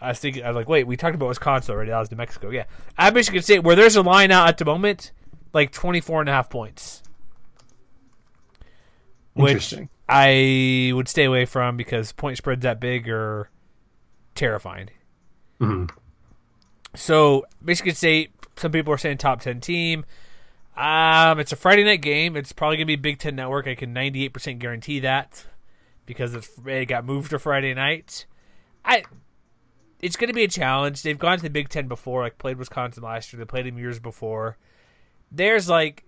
I was thinking, I was like, wait, we talked about Wisconsin already. That was New Mexico. Yeah, at Michigan State, where there's a line out at the moment, like 24 and a half points. Which I would stay away from because point spreads that big are terrifying. Mm-hmm. So Michigan State, some people are saying top 10 team. Um, it's a Friday night game. It's probably gonna be Big Ten Network. I can 98% guarantee that because it got moved to Friday night. I it's going to be a challenge. They've gone to the Big Ten before, like played Wisconsin last year. They played them years before. There's like,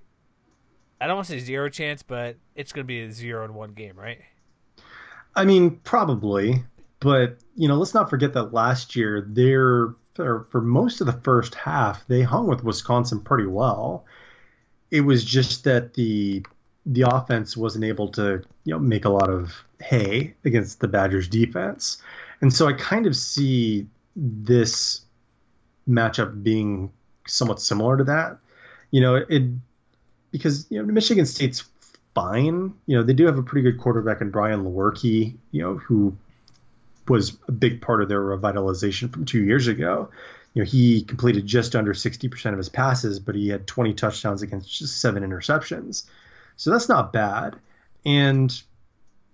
I don't want to say zero chance, but it's going to be a zero in one game, right? I mean, probably, but you know, let's not forget that last year they're for most of the first half they hung with Wisconsin pretty well. It was just that the the offense wasn't able to you know make a lot of hay against the Badgers defense. And so I kind of see this matchup being somewhat similar to that. You know, it because you know Michigan State's fine. You know, they do have a pretty good quarterback in Brian Lewerke, you know, who was a big part of their revitalization from two years ago. You know, he completed just under 60% of his passes, but he had 20 touchdowns against just seven interceptions. So that's not bad. And,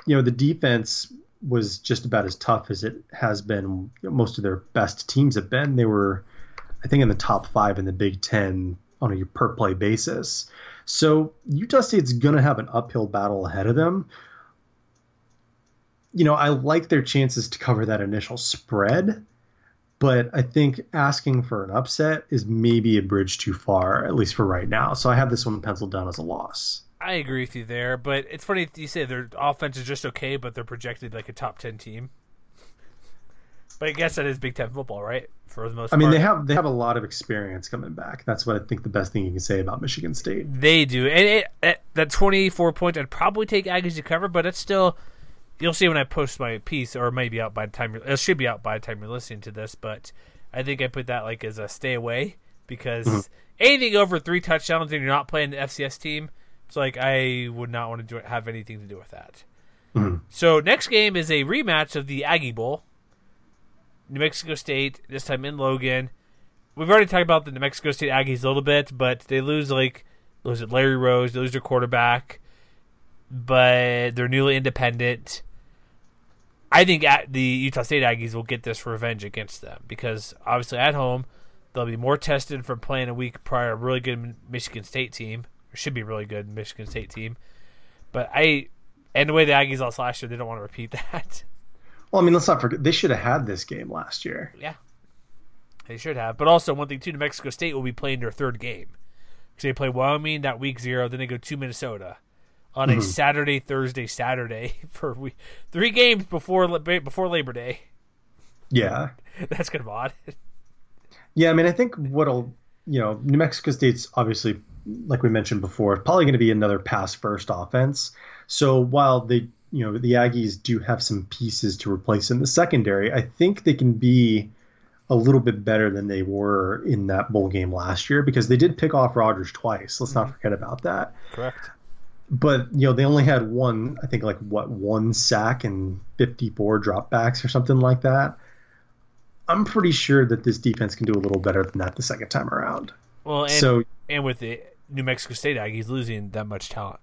you know, the defense was just about as tough as it has been. Most of their best teams have been. They were, I think, in the top five in the Big Ten on a per play basis. So Utah State's going to have an uphill battle ahead of them. You know, I like their chances to cover that initial spread, but I think asking for an upset is maybe a bridge too far, at least for right now. So I have this one penciled down as a loss. I agree with you there, but it's funny you say their offense is just okay, but they're projected like a top ten team. But I guess that is Big Ten football, right? For the most. I mean, part. they have they have a lot of experience coming back. That's what I think the best thing you can say about Michigan State. They do, and it, it, that twenty four point, I'd probably take Aggies to cover, but it's still. You'll see when I post my piece, or maybe out by the time it should be out by the time you're listening to this. But I think I put that like as a stay away because mm-hmm. anything over three touchdowns and you're not playing the FCS team it's like I would not want to do, have anything to do with that. Mm-hmm. So next game is a rematch of the Aggie Bowl. New Mexico State this time in Logan. We've already talked about the New Mexico State Aggies a little bit, but they lose like lose it Larry Rose, they lose their quarterback, but they're newly independent. I think at the Utah State Aggies will get this revenge against them because obviously at home they'll be more tested from playing a week prior a really good Michigan State team should be really good Michigan State team. But I, and the way the Aggies lost last year, they don't want to repeat that. Well, I mean, let's not forget they should have had this game last year. Yeah, they should have. But also, one thing too, New Mexico State will be playing their third game because they play Wyoming that week zero, then they go to Minnesota on mm-hmm. a Saturday, Thursday, Saturday for we three games before before Labor Day. Yeah, that's kind of odd. Yeah, I mean, I think what'll you know, New Mexico State's obviously like we mentioned before, probably going to be another pass first offense. So while they, you know, the Aggies do have some pieces to replace in the secondary, I think they can be a little bit better than they were in that bowl game last year because they did pick off Rogers twice. Let's not mm-hmm. forget about that. Correct. But you know they only had one, I think like what one sack and 54 dropbacks or something like that. I'm pretty sure that this defense can do a little better than that the second time around. Well, and, so and with the New Mexico State Aggies losing that much talent.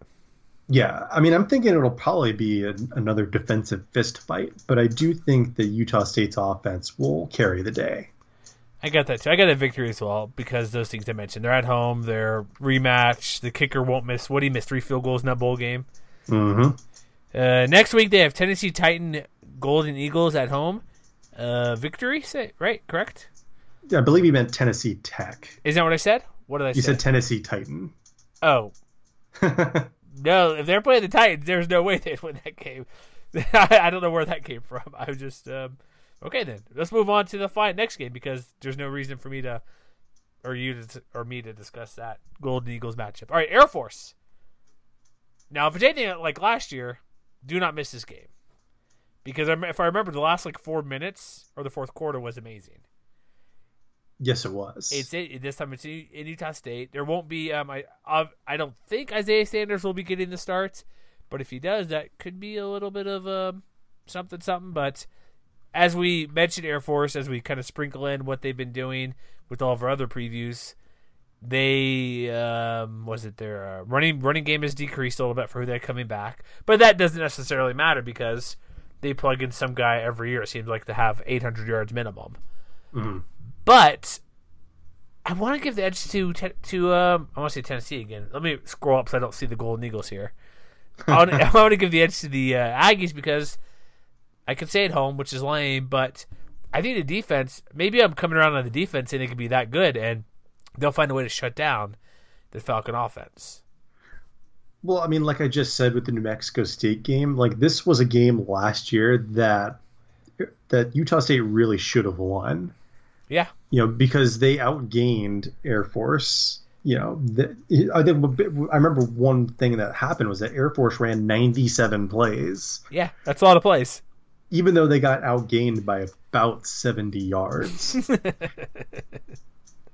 Yeah, I mean, I'm thinking it'll probably be a, another defensive fist fight, but I do think the Utah State's offense will carry the day. I got that too. I got a victory as well because those things I mentioned. They're at home. They're rematch. The kicker won't miss. What he missed three field goals in that bowl game. Mm-hmm. Uh, next week they have Tennessee Titan Golden Eagles at home. Uh, victory, say right? Correct. I believe you meant Tennessee Tech. Is that what I said? What did I you say? You said Tennessee Titan. Oh. no, if they're playing the Titans, there's no way they'd win that game. I don't know where that came from. I was just um, okay then. Let's move on to the fine next game because there's no reason for me to or you to, or me to discuss that Golden Eagles matchup. All right, Air Force. Now, if it's anything like last year, do not miss this game because if I remember, the last like four minutes or the fourth quarter was amazing. Yes, it was. It's it, this time it's in Utah State. There won't be. Um, I I don't think Isaiah Sanders will be getting the starts, but if he does, that could be a little bit of um something something. But as we mentioned, Air Force, as we kind of sprinkle in what they've been doing with all of our other previews, they um was it their uh, running running game has decreased a little bit for who they're coming back, but that doesn't necessarily matter because they plug in some guy every year. It seems like to have 800 yards minimum. Mm-hmm. But I want to give the edge to to um, I want to say Tennessee again. Let me scroll up so I don't see the Golden Eagles here. I want, I want to give the edge to the uh, Aggies because I can stay at home, which is lame, but I think the defense. Maybe I'm coming around on the defense, and it could be that good, and they'll find a way to shut down the Falcon offense. Well, I mean, like I just said with the New Mexico State game, like this was a game last year that that Utah State really should have won. Yeah. You know, because they outgained Air Force. You know, the, I, think, I remember one thing that happened was that Air Force ran 97 plays. Yeah, that's a lot of plays. Even though they got outgained by about 70 yards.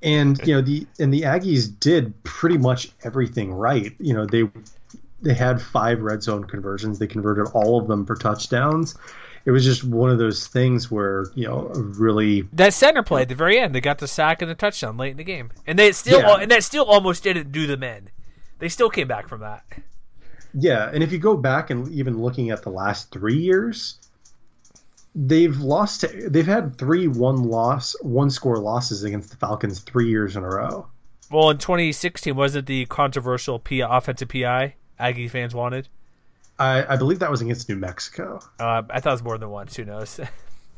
and you know the and the Aggies did pretty much everything right. You know they they had five red zone conversions. They converted all of them for touchdowns it was just one of those things where you know really that center play at the very end they got the sack and the touchdown late in the game and they still yeah. and that still almost didn't do them in they still came back from that yeah and if you go back and even looking at the last three years they've lost to, they've had three one loss one score losses against the falcons three years in a row well in 2016 was it the controversial P- offensive pi aggie fans wanted I, I believe that was against New Mexico. Uh, I thought it was more than once. Who knows?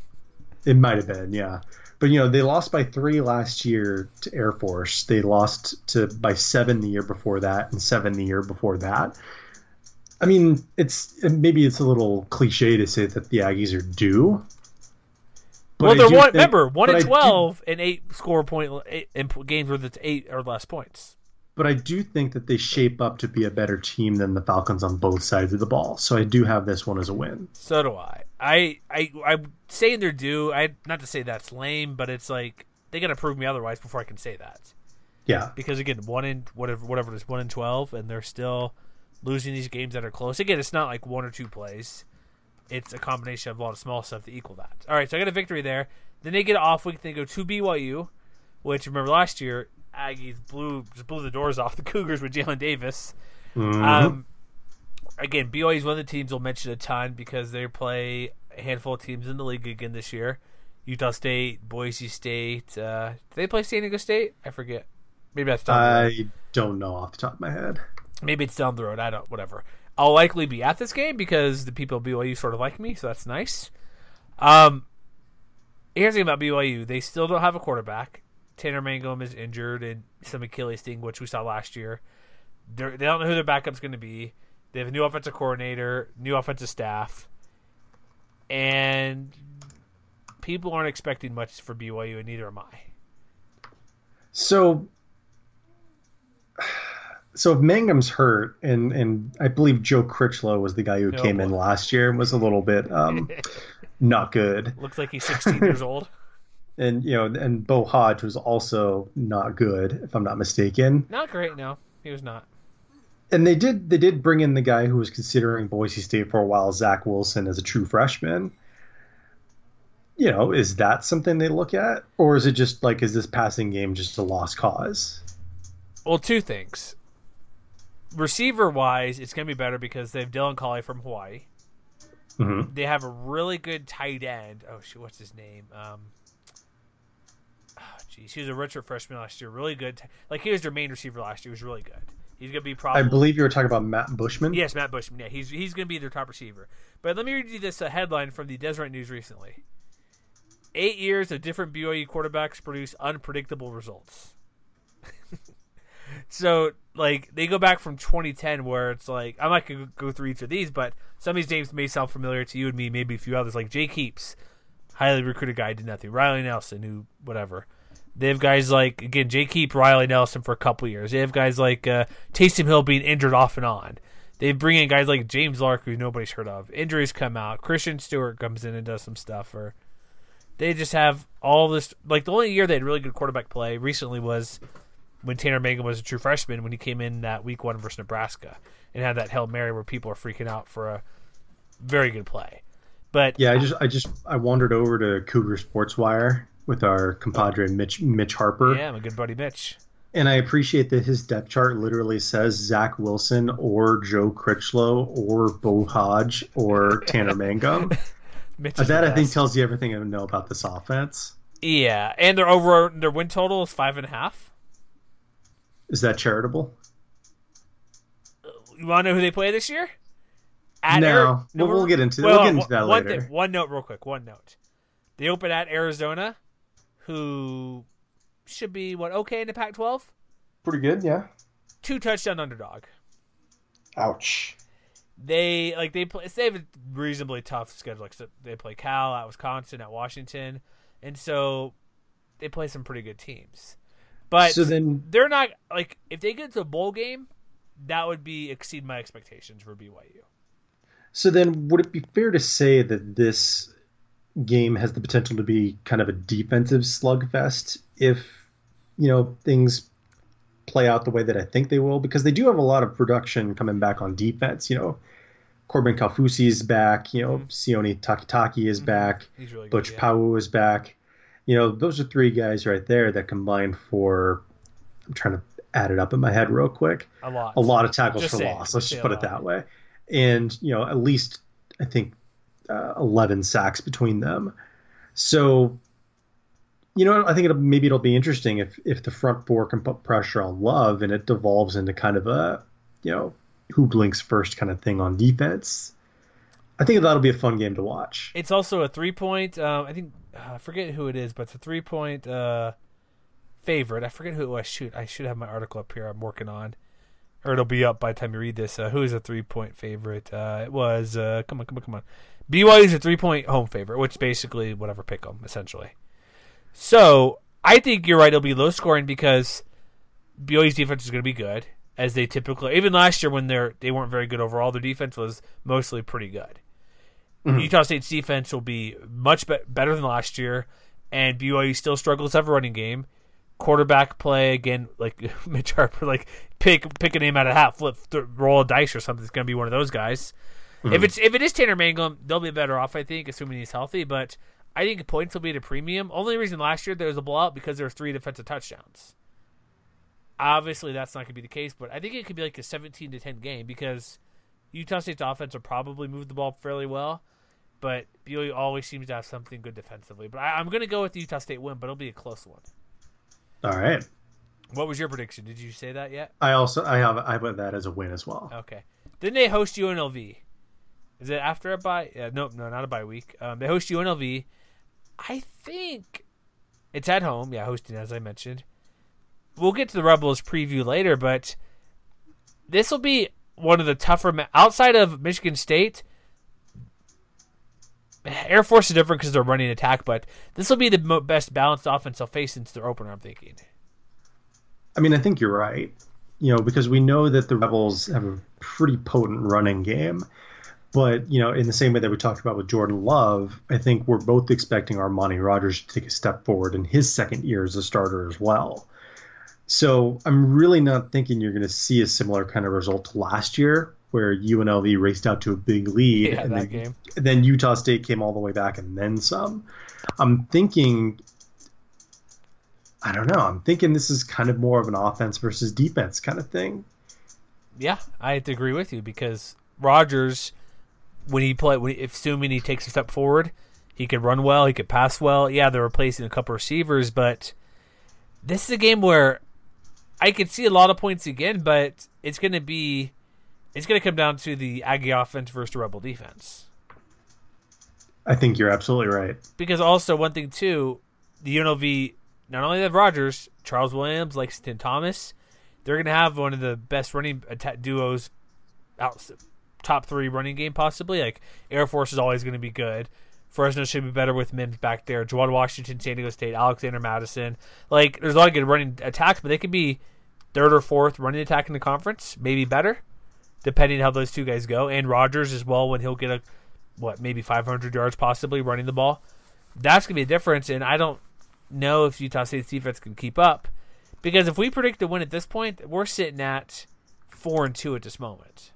it might have been, yeah. But you know, they lost by three last year to Air Force. They lost to by seven the year before that, and seven the year before that. I mean, it's maybe it's a little cliche to say that the Aggies are due. well, they're one. Think, remember, one in twelve do, and eight score point eight, in games where it's eight or less points but I do think that they shape up to be a better team than the Falcons on both sides of the ball. So I do have this one as a win. So do I. I I I'm saying they're due. I not to say that's lame, but it's like they got to prove me otherwise before I can say that. Yeah. Because again, one in whatever whatever it is, one in twelve, and they're still losing these games that are close. Again, it's not like one or two plays. It's a combination of a lot of small stuff to equal that. All right, so I got a victory there. Then they get off week. They go to BYU, which remember last year Aggies blew just blew the doors off the Cougars with Jalen Davis. Mm-hmm. Um, again, BYU is one of the teams we'll mention a ton because they play a handful of teams in the league again this year. Utah State, Boise State. Uh, did they play San Diego State? I forget. Maybe that's I don't know off the top of my head. Maybe it's down the road. I don't. Whatever. I'll likely be at this game because the people at BYU sort of like me, so that's nice. Um, here's the thing about BYU: they still don't have a quarterback. Tanner Mangum is injured and some Achilles thing, which we saw last year. They're, they do not know who their backup's going to be. They have a new offensive coordinator, new offensive staff, and people aren't expecting much for BYU, and neither am I. So, so if Mangum's hurt, and and I believe Joe Critchlow was the guy who no, came in last year and was a little bit um, not good. Looks like he's 16 years old and you know, and Beau Hoge was also not good, if I'm not mistaken. Not great, no, he was not. And they did they did bring in the guy who was considering Boise State for a while, Zach Wilson, as a true freshman. You know, is that something they look at, or is it just like is this passing game just a lost cause? Well, two things. Receiver wise, it's going to be better because they have Dylan Collie from Hawaii. Mm-hmm. They have a really good tight end. Oh shoot, what's his name? Um, Jeez, he was a redshirt freshman last year. Really good. Like he was their main receiver last year. He was really good. He's gonna be probably. I believe you were talking about Matt Bushman. Yes, Matt Bushman. Yeah, he's he's gonna be their top receiver. But let me read you this uh, headline from the Deseret News recently. Eight years of different BYU quarterbacks produce unpredictable results. so, like, they go back from 2010, where it's like I'm not gonna go through each of these, but some of these names may sound familiar to you and me, maybe a few others, like Jake Heaps, highly recruited guy, did nothing. Riley Nelson, who whatever. They have guys like again Jake Heap, Riley Nelson for a couple years. They have guys like uh, Taysom Hill being injured off and on. They bring in guys like James Lark, who nobody's heard of. Injuries come out. Christian Stewart comes in and does some stuff. Or they just have all this. Like the only year they had really good quarterback play recently was when Tanner Mangum was a true freshman when he came in that week one versus Nebraska and had that hail mary where people are freaking out for a very good play. But yeah, I just I just I wandered over to Cougar Sports Wire with our compadre Mitch Mitch Harper. Yeah, my good buddy Mitch. And I appreciate that his depth chart literally says Zach Wilson or Joe Critchlow or Beau Hoge or Tanner Mangum. that I think tells you everything I know about this offense. Yeah, and their over their win total is five and a half. Is that charitable? You want to know who they play this year? At no, Air- no we'll, we'll, get into well, we'll get into that one later. Thing, one note, real quick. One note. They open at Arizona, who should be what okay in the Pac-12. Pretty good, yeah. Two touchdown underdog. Ouch. They like they play. They have a reasonably tough schedule. Like so they play Cal at Wisconsin at Washington, and so they play some pretty good teams. But so then they're not like if they get to a bowl game, that would be exceed my expectations for BYU. So then, would it be fair to say that this game has the potential to be kind of a defensive slugfest if you know things play out the way that I think they will? Because they do have a lot of production coming back on defense. You know, Corbin Kaufusi is back. You know, mm-hmm. Sione Takitaki is mm-hmm. back. Really Butch yeah. Pau is back. You know, those are three guys right there that combined for. I'm trying to add it up in my head real quick. A lot. A lot of tackles just for say, loss. Let's just put it that way and you know at least I think uh, 11 sacks between them. So you know I think it'll, maybe it'll be interesting if if the front four can put pressure on Love and it devolves into kind of a you know who blinks first kind of thing on defense. I think that'll be a fun game to watch. It's also a three point. Uh, I think uh, I forget who it is, but it's a three point uh, favorite. I forget who it was. Shoot, I should have my article up here. I'm working on or it'll be up by the time you read this. Uh, who is a three point favorite? Uh, it was uh, come on, come on, come on. BYU is a three point home favorite, which basically whatever pick them essentially. So I think you're right. It'll be low scoring because BYU's defense is going to be good as they typically. Even last year when they're they weren't very good overall, their defense was mostly pretty good. Mm-hmm. Utah State's defense will be much be- better than last year, and BYU still struggles to have a running game quarterback play again, like Mitch Harper, like pick pick a name out of hat, flip, th- roll a dice or something. It's going to be one of those guys. Mm-hmm. If it's if it is Tanner Mangum, they'll be better off, I think, assuming he's healthy. But I think points will be at a premium. Only reason last year there was a blowout because there were three defensive touchdowns. Obviously, that's not going to be the case, but I think it could be like a 17 to 10 game because Utah State's offense will probably move the ball fairly well, but BYU always seems to have something good defensively. But I, am going to go with the Utah State win, but it'll be a close one. All right. What was your prediction? Did you say that yet? I also I have I put that as a win as well. Okay. Didn't they host UNLV? Is it after a bye? Yeah, nope, no, not a bye week. Um, they host UNLV. I think it's at home. Yeah, hosting as I mentioned. We'll get to the Rebels preview later, but this will be one of the tougher ma- outside of Michigan State. Air Force is different because they're running attack, but this will be the mo- best balanced offense they'll face since their opener. I'm thinking. I mean, I think you're right. You know, because we know that the Rebels have a pretty potent running game, but you know, in the same way that we talked about with Jordan Love, I think we're both expecting Armani Rogers to take a step forward in his second year as a starter as well. So I'm really not thinking you're going to see a similar kind of result to last year, where UNLV raced out to a big lead, yeah, and then, game. then Utah State came all the way back and then some. I'm thinking, I don't know. I'm thinking this is kind of more of an offense versus defense kind of thing. Yeah, I have to agree with you because Rogers, when he play, when, assuming he takes a step forward, he could run well, he could pass well. Yeah, they're replacing a couple receivers, but this is a game where I could see a lot of points again, but it's going to be it's going to come down to the Aggie offense versus Rebel defense. I think you're absolutely right. Because also one thing too, the UNLV not only have Rogers, Charles Williams, Lexington Thomas, they're going to have one of the best running attack duos out top three running game possibly. Like Air Force is always going to be good. Fresno should be better with Mims back there. Juwan Washington, San Diego State, Alexander Mattison. Like, there's a lot of good running attacks, but they could be third or fourth running attack in the conference, maybe better, depending how those two guys go. And Rogers as well when he'll get a what maybe 500 yards possibly running the ball. That's gonna be a difference, and I don't know if Utah State's defense can keep up because if we predict a win at this point, we're sitting at four and two at this moment.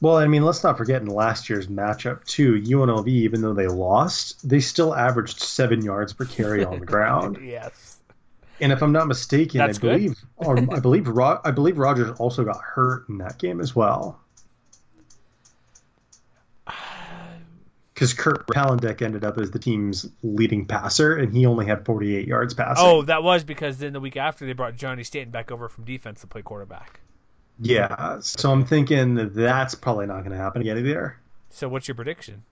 Well, I mean, let's not forget in last year's matchup too. UNLV, even though they lost, they still averaged seven yards per carry on the ground. yes. And if I'm not mistaken, That's I believe, or I believe, Ro- I believe Rogers also got hurt in that game as well. Because Kurt Palandech ended up as the team's leading passer, and he only had 48 yards passing. Oh, that was because then the week after they brought Johnny Stanton back over from defense to play quarterback. Yeah, so I'm thinking that that's probably not going to happen again either. So, what's your prediction?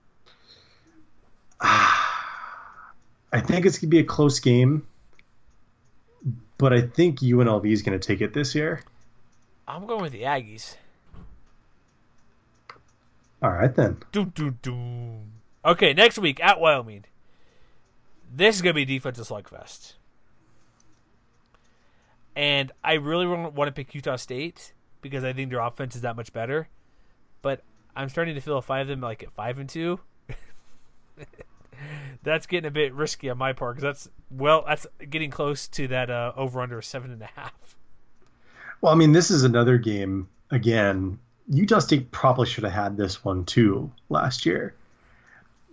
I think it's going to be a close game, but I think UNLV is going to take it this year. I'm going with the Aggies. All right then. Doom, doom, doom. Okay, next week at Wyoming. This is going to be a defensive slugfest. And I really want to pick Utah State because I think their offense is that much better. But I'm starting to feel if I have them like at five and two, that's getting a bit risky on my part because that's well, that's getting close to that uh, over under seven and a half. Well, I mean, this is another game again. Utah State probably should have had this one too last year.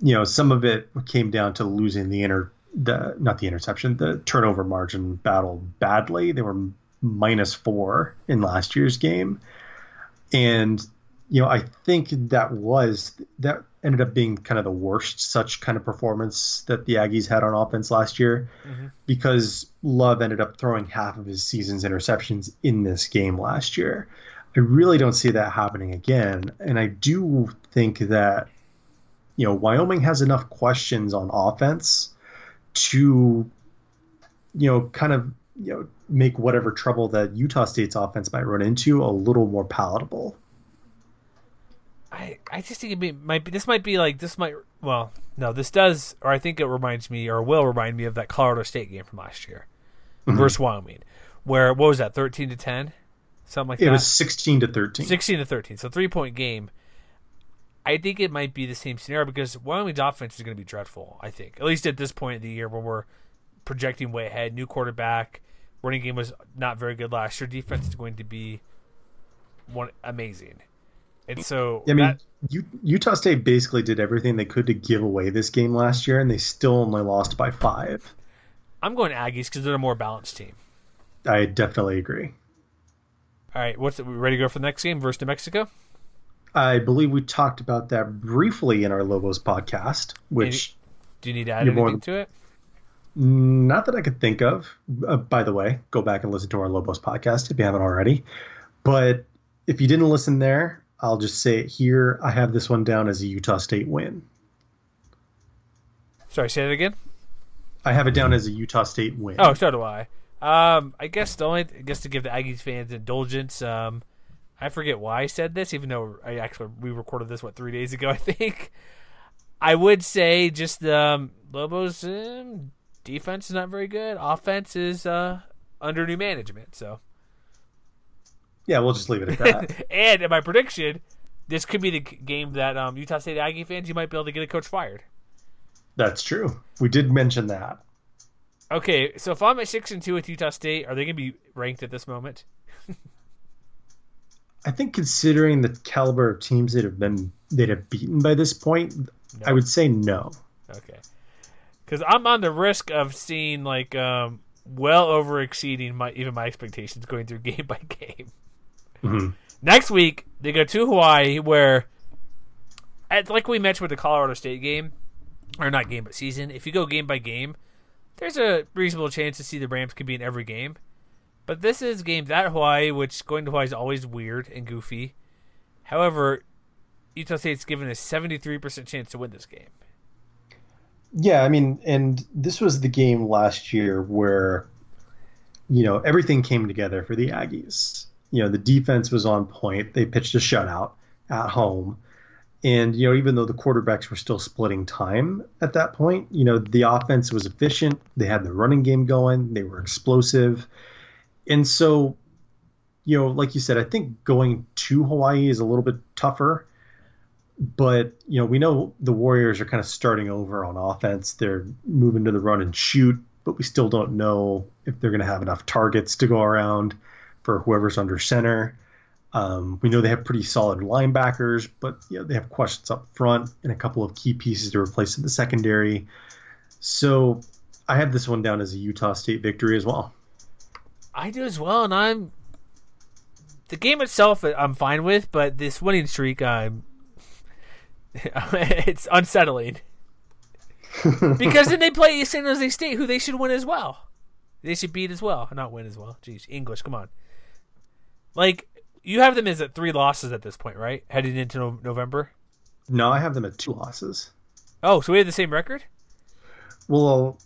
You know, some of it came down to losing the inter the not the interception, the turnover margin battle badly. They were minus four in last year's game. And, you know, I think that was that ended up being kind of the worst such kind of performance that the Aggies had on offense last year mm-hmm. because Love ended up throwing half of his season's interceptions in this game last year. I really don't see that happening again. And I do think that, you know, Wyoming has enough questions on offense to, you know, kind of, you know, make whatever trouble that Utah State's offense might run into a little more palatable. I I just think it be, might be this might be like this might well no this does or I think it reminds me or will remind me of that Colorado State game from last year mm-hmm. versus Wyoming where what was that thirteen to ten something like it that it was sixteen to thirteen sixteen to thirteen so three point game I think it might be the same scenario because Wyoming's offense is going to be dreadful I think at least at this point of the year where we're projecting way ahead new quarterback running game was not very good last year. Defense is going to be one amazing. And so, I mean, that, Utah State basically did everything they could to give away this game last year, and they still only lost by five. I'm going Aggies because they're a more balanced team. I definitely agree. All right, what's it, we ready to go for the next game versus New Mexico? I believe we talked about that briefly in our Lobos podcast. Which do you need to add anything more, to it? Not that I could think of. Uh, by the way, go back and listen to our Lobos podcast if you haven't already. But if you didn't listen there, I'll just say it here. I have this one down as a Utah State win. Sorry, say that again. I have it down as a Utah State win. Oh, so do I. Um, I guess the only, I guess to give the Aggies fans indulgence, um, I forget why I said this, even though I actually we recorded this what three days ago, I think. I would say just um, Lobos um, defense is not very good. Offense is uh, under new management. So yeah, we'll just leave it at that. and in my prediction, this could be the game that um, Utah State Aggie fans you might be able to get a coach fired. That's true. We did mention that. Okay, so if I'm at six and two with Utah State, are they going to be ranked at this moment? I think considering the caliber of teams that have been that have beaten by this point, no. I would say no. Okay because I'm on the risk of seeing like um, well over exceeding my even my expectations going through game by game. Mm-hmm. Next week they go to Hawaii, where like we mentioned with the Colorado State game, or not game but season. If you go game by game, there's a reasonable chance to see the Rams could be in every game. But this is games at Hawaii, which going to Hawaii is always weird and goofy. However, Utah State's given a 73% chance to win this game. Yeah, I mean, and this was the game last year where, you know, everything came together for the Aggies. You know, the defense was on point. They pitched a shutout at home. And, you know, even though the quarterbacks were still splitting time at that point, you know, the offense was efficient. They had the running game going, they were explosive. And so, you know, like you said, I think going to Hawaii is a little bit tougher. But, you know, we know the Warriors are kind of starting over on offense. They're moving to the run and shoot, but we still don't know if they're going to have enough targets to go around for whoever's under center. Um, we know they have pretty solid linebackers, but you know, they have questions up front and a couple of key pieces to replace in the secondary. So I have this one down as a Utah State victory as well. I do as well, and I'm the game itself I'm fine with, but this winning streak I'm it's unsettling because then they play San Jose State, who they should win as well. They should beat as well, not win as well. Jeez, English, come on. Like you have them as at three losses at this point, right? Heading into no- November. No, I have them at two losses. Oh, so we have the same record. Well,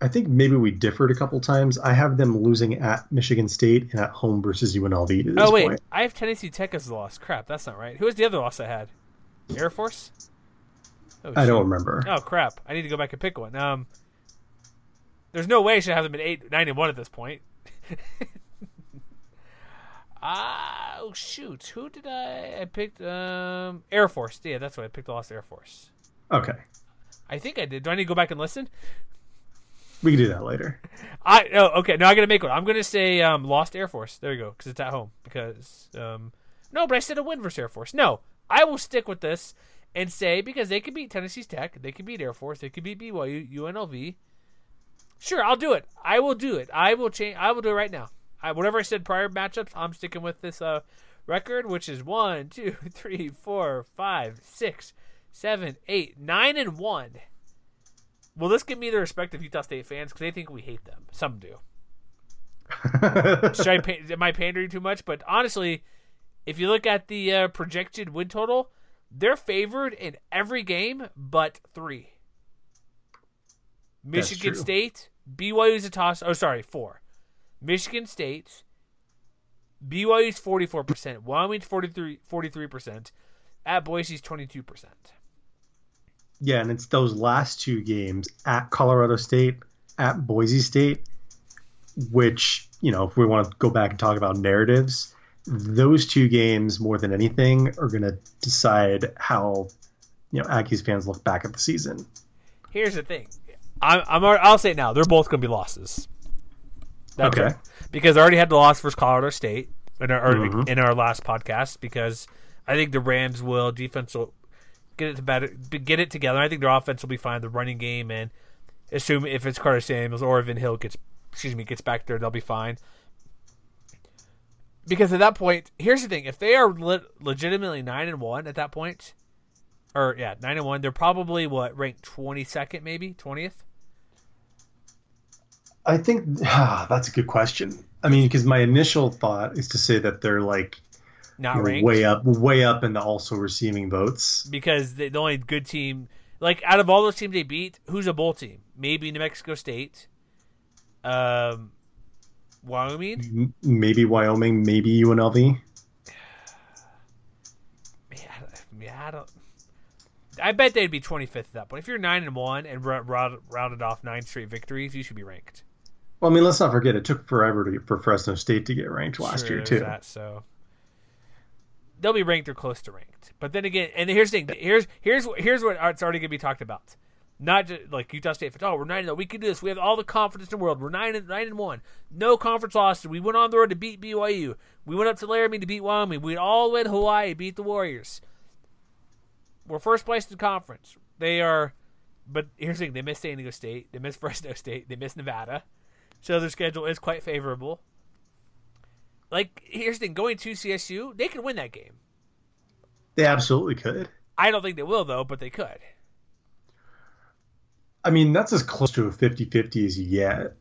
I think maybe we differed a couple times. I have them losing at Michigan State and at home versus UNLV. oh wait, point. I have Tennessee Tech as a loss. Crap, that's not right. Who was the other loss I had? Air Force. Oh, I don't remember. Oh crap! I need to go back and pick one. Um, there's no way I should have them at eight, nine, and one at this point. Ah, oh shoot! Who did I? I picked um Air Force. Yeah, that's what I picked. Lost Air Force. Okay. I think I did. Do I need to go back and listen? We can do that later. I oh okay. No, I gotta make one. I'm gonna say um Lost Air Force. There you go, because it's at home. Because um no, but I said a win versus Air Force. No, I will stick with this and say because they could beat Tennessee's Tech, they could beat Air Force, they could beat BYU, UNLV. Sure, I'll do it. I will do it. I will change. I will do it right now. I, whatever I said prior matchups, I'm sticking with this uh, record, which is one, two, three, four, five, six, seven, eight, nine, and one. Will this give me the respect of Utah State fans because they think we hate them? Some do. Should I pay, am I pandering too much? But honestly, if you look at the uh, projected win total, they're favored in every game but three. Michigan State, BYU's a toss. Oh, sorry, four. Michigan State, BYU's 44%, Wyoming's 43, 43%, at Boise's 22%. Yeah, and it's those last two games at Colorado State, at Boise State, which, you know, if we want to go back and talk about narratives, those two games, more than anything, are going to decide how, you know, Aggies fans look back at the season. Here's the thing. I'm, I'm I'll say it now. They're both going to be losses. Okay. Because I already had the loss versus Colorado State in our mm-hmm. in our last podcast because I think the Rams will defense will get it to better get it together. I think their offense will be fine. The running game and assume if it's Carta-Samuels or Evan Hill gets excuse me gets back there, they'll be fine. Because at that point, here's the thing: if they are le- legitimately nine and one at that point, or yeah, nine and one, they're probably what ranked twenty second, maybe twentieth. I think ah, that's a good question. I mean, because my initial thought is to say that they're like not way up, way up, and also receiving votes. Because the, the only good team, like out of all those teams they beat, who's a bowl team? Maybe New Mexico State, um, Wyoming, maybe Wyoming, maybe UNLV. Yeah, I don't. I bet they'd be 25th at that point. If you're nine and one and rounded off nine straight victories, you should be ranked. Well, I mean, let's not forget it took forever to, for Fresno State to get ranked last year too. That, so they'll be ranked or close to ranked. But then again, and here's the thing. Here's here's here's what it's already going to be talked about. Not just like Utah State. Oh, we're nine and oh, we can do this. We have all the confidence in the world. We're nine and nine and one. No conference losses. We went on the road to beat BYU. We went up to Laramie to beat Wyoming. We all went Hawaii, beat the Warriors. We're first place in the conference. They are, but here's the thing: they missed San Diego State. They missed Fresno State. They missed Nevada. So their schedule is quite favorable. Like, here's the thing going to CSU, they can win that game. They absolutely could. I don't think they will, though, but they could. I mean, that's as close to a 50 50 as you get.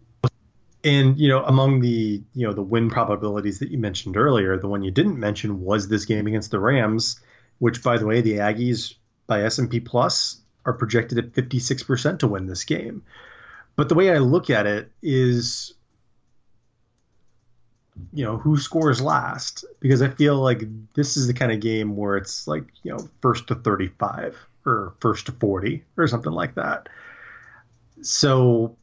And, you know, among the, you know, the win probabilities that you mentioned earlier, the one you didn't mention was this game against the Rams, which, by the way, the Aggies by S&P Plus are projected at 56% to win this game. But the way I look at it is you know, who scores last because I feel like this is the kind of game where it's like, you know, first to 35 or first to 40 or something like that. So,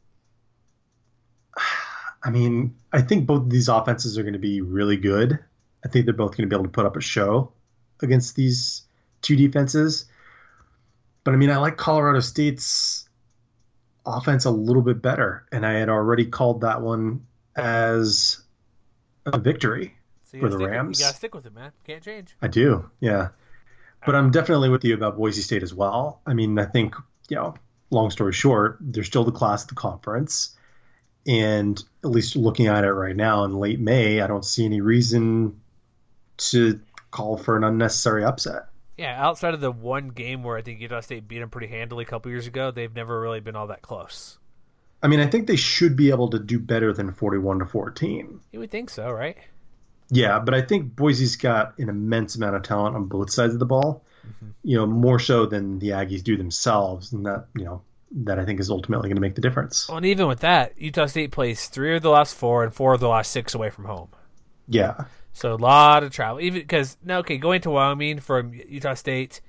I mean, I think both of these offenses are going to be really good. I think they're both going to be able to put up a show against these two defenses. But I mean, I like Colorado State's offense a little bit better, and I had already called that one as a victory So for the Rams. You gotta stick with it, man. Can't change. I do, yeah. But I'm definitely with you about Boise State as well. I mean, I think, you know, long story short, they're still the class of the conference. And at least looking at it right now in late May, I don't see any reason to call for an unnecessary upset. Yeah, outside of the one game where I think Utah State beat them pretty handily a couple years ago, they've never really been all that close. I mean, I think they should be able to do better than 41 to 14. You would think so, right? Yeah, but I think Boise's got an immense amount of talent on both sides of the ball. Mm-hmm. You know, more so than the Aggies do themselves, and that you know that I think is ultimately going to make the difference. Well, and even with that, Utah State plays three of the last four and four of the last six away from home. Yeah, So a lot of travel. Even because now, okay, going to Wyoming from Utah State,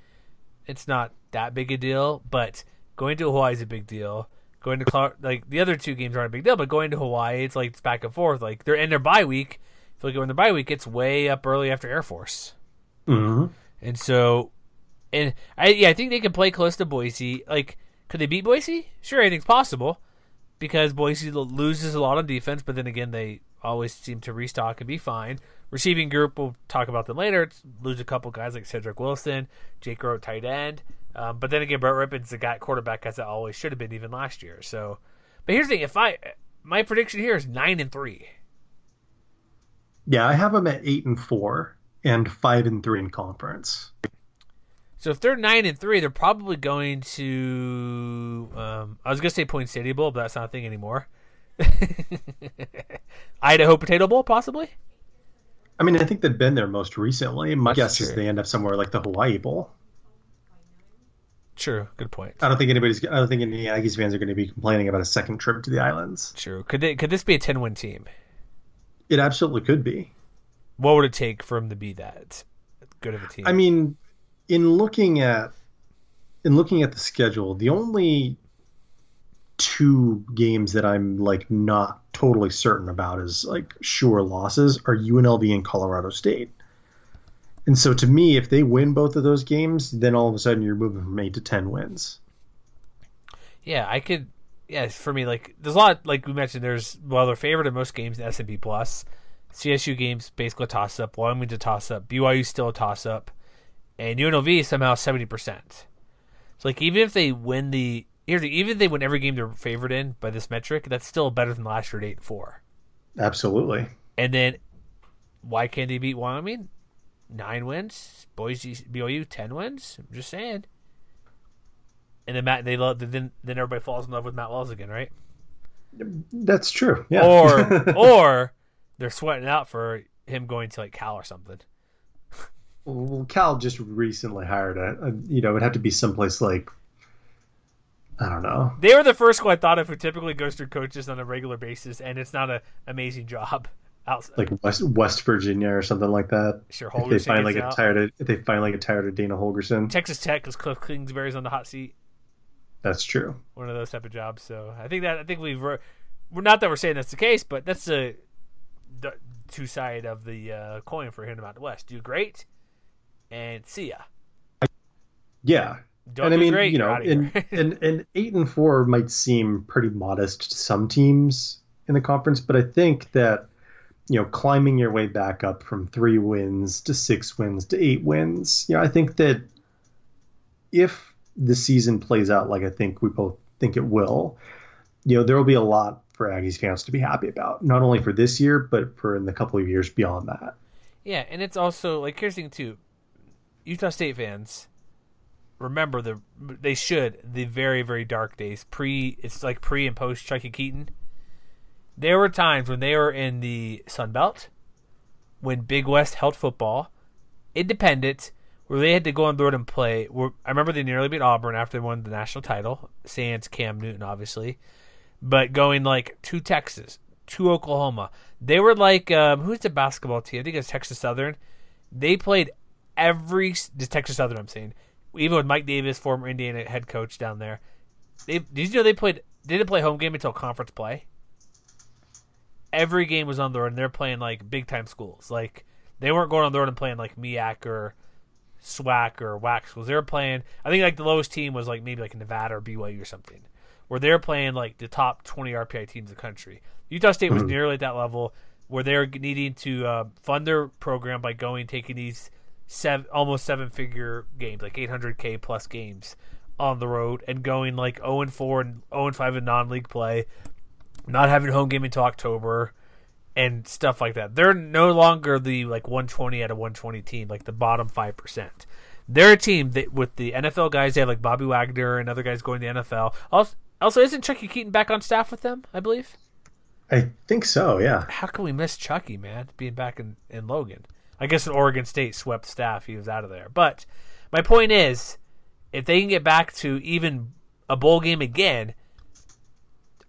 it's not that big a deal. But going to Hawaii is a big deal. Going to Col- like the other two games aren't a big deal, but going to Hawaii, it's like it's back and forth. Like they're in their bye week. If you look at when their bye week, it's way up early after Air Force. hmm And so, and I yeah, I think they can play close to Boise. Like, could they beat Boise? Sure, anything's possible because Boise loses a lot on defense, but then again, they always seem to restock and be fine. Receiving group, we'll talk about them later. It's, lose a couple guys like Cedric Wilson, Jake Roh, tight end. Um, but then again, Brett Rypien's the guy quarterback as it always should have been even last year. So, but here's the thing: if I my prediction here is nine and three. yeah. I have them at eight and four and five and three in conference. So if they're nine and three, they're probably going to. Um, I was gonna say Poinsettia Bowl, but that's not a thing anymore. Idaho Potato Bowl, possibly. I mean, I think they've been there most recently. My That's guess is they end up somewhere like the Hawaii Bowl. True, good point. I don't think anybody's. I don't think any Aggies fans are going to be complaining about a second trip to the islands. True. Could they, could this be a ten win team? It absolutely could be. What would it take for them to be that good of a team? I mean, in looking at in looking at the schedule, the only two games that I'm like not totally certain about is like sure losses are UNLV and Colorado State. And so to me, if they win both of those games, then all of a sudden you're moving from eight to ten wins. yeah, I could. Yeah, for me, like there's a lot. Like we mentioned, there's well, they're favored in most games S and P plus. CSU games basically a toss up. Wyoming's a toss up. BYU's still a toss up, and UNLV somehow seventy percent. So like even if they win the, even if they win every game they're favored in by this metric, that's still better than last year at eight and four. Absolutely. And then why can't they beat Wyoming? Nine wins. Boise BYU ten wins. I'm just saying. And then Matt they love then then everybody falls in love with Matt Wells again, right? That's true. Yeah. Or or they're sweating out for him going to like Cal or something. Well, Cal just recently hired a, a you know, it'd have to be someplace like I don't know. They were the first school I thought of who typically goes through coaches on a regular basis, and it's not an amazing job. Outside, Like West West Virginia or something like that. sure, If they Holgorsen finally get out. tired of if they finally get tired of Dana Holgorsen. Texas Tech because Cliff Kingsbury's on the hot seat. That's true. one of those type of jobs. So I think that I think we've we're not that we're saying that's the case, but that's the, the two side of the uh, coin for him out west. Do great, and see ya. Yeah. Don't and I mean, great. you know, and, and and eight and four might seem pretty modest to some teams in the conference, but I think that you know, climbing your way back up from three wins to six wins to eight wins, you know, I think that if the season plays out like I think we both think it will, you know, there will be a lot for Aggies fans to be happy about, not only for this year, but for in the couple of years beyond that. yeah, and it's also like here's the thing too. Utah State fans remember the they should the very very dark days pre it's like pre and post Chuckie Keeton. There were times when they were in the Sun Belt, when Big West held football, independent, where they had to go on the road and play. Where, I remember they nearly beat Auburn after they won the national title, sans Cam Newton, obviously. But going like to Texas, to Oklahoma. They were like um, who's the basketball team? I think it's Texas Southern. They played every Texas Southern. I'm saying even with Mike Davis, former Indiana head coach down there. They did you know they played didn't play home game until conference play. Every game was on the road, and they're playing like big time schools. Like they weren't going on the road and playing like MEAC or SWAC or WAC schools. They were playing. I think like the lowest team was like maybe like Nevada or BYU or something, where they're playing like the top 20 RPI teams in the country. Utah State was nearly at that level where they're needing to uh, fund their program by going taking these seven almost seven figure games like 800k plus games on the road and going like 0 and 4 and 0 and 5 in non-league play, not having home game until October and stuff like that. They're no longer the like 120 out of 120 team, like the bottom 5%. They're a team that with the NFL guys, they have like Bobby Wagner and other guys going to the NFL. Also, also isn't Chuckie Keeton back on staff with them, I believe? I think so, yeah. How can we miss Chucky, man, being back in, in Logan? I guess an Oregon State swept staff, he was out of there. But my point is, if they can get back to even a bowl game again,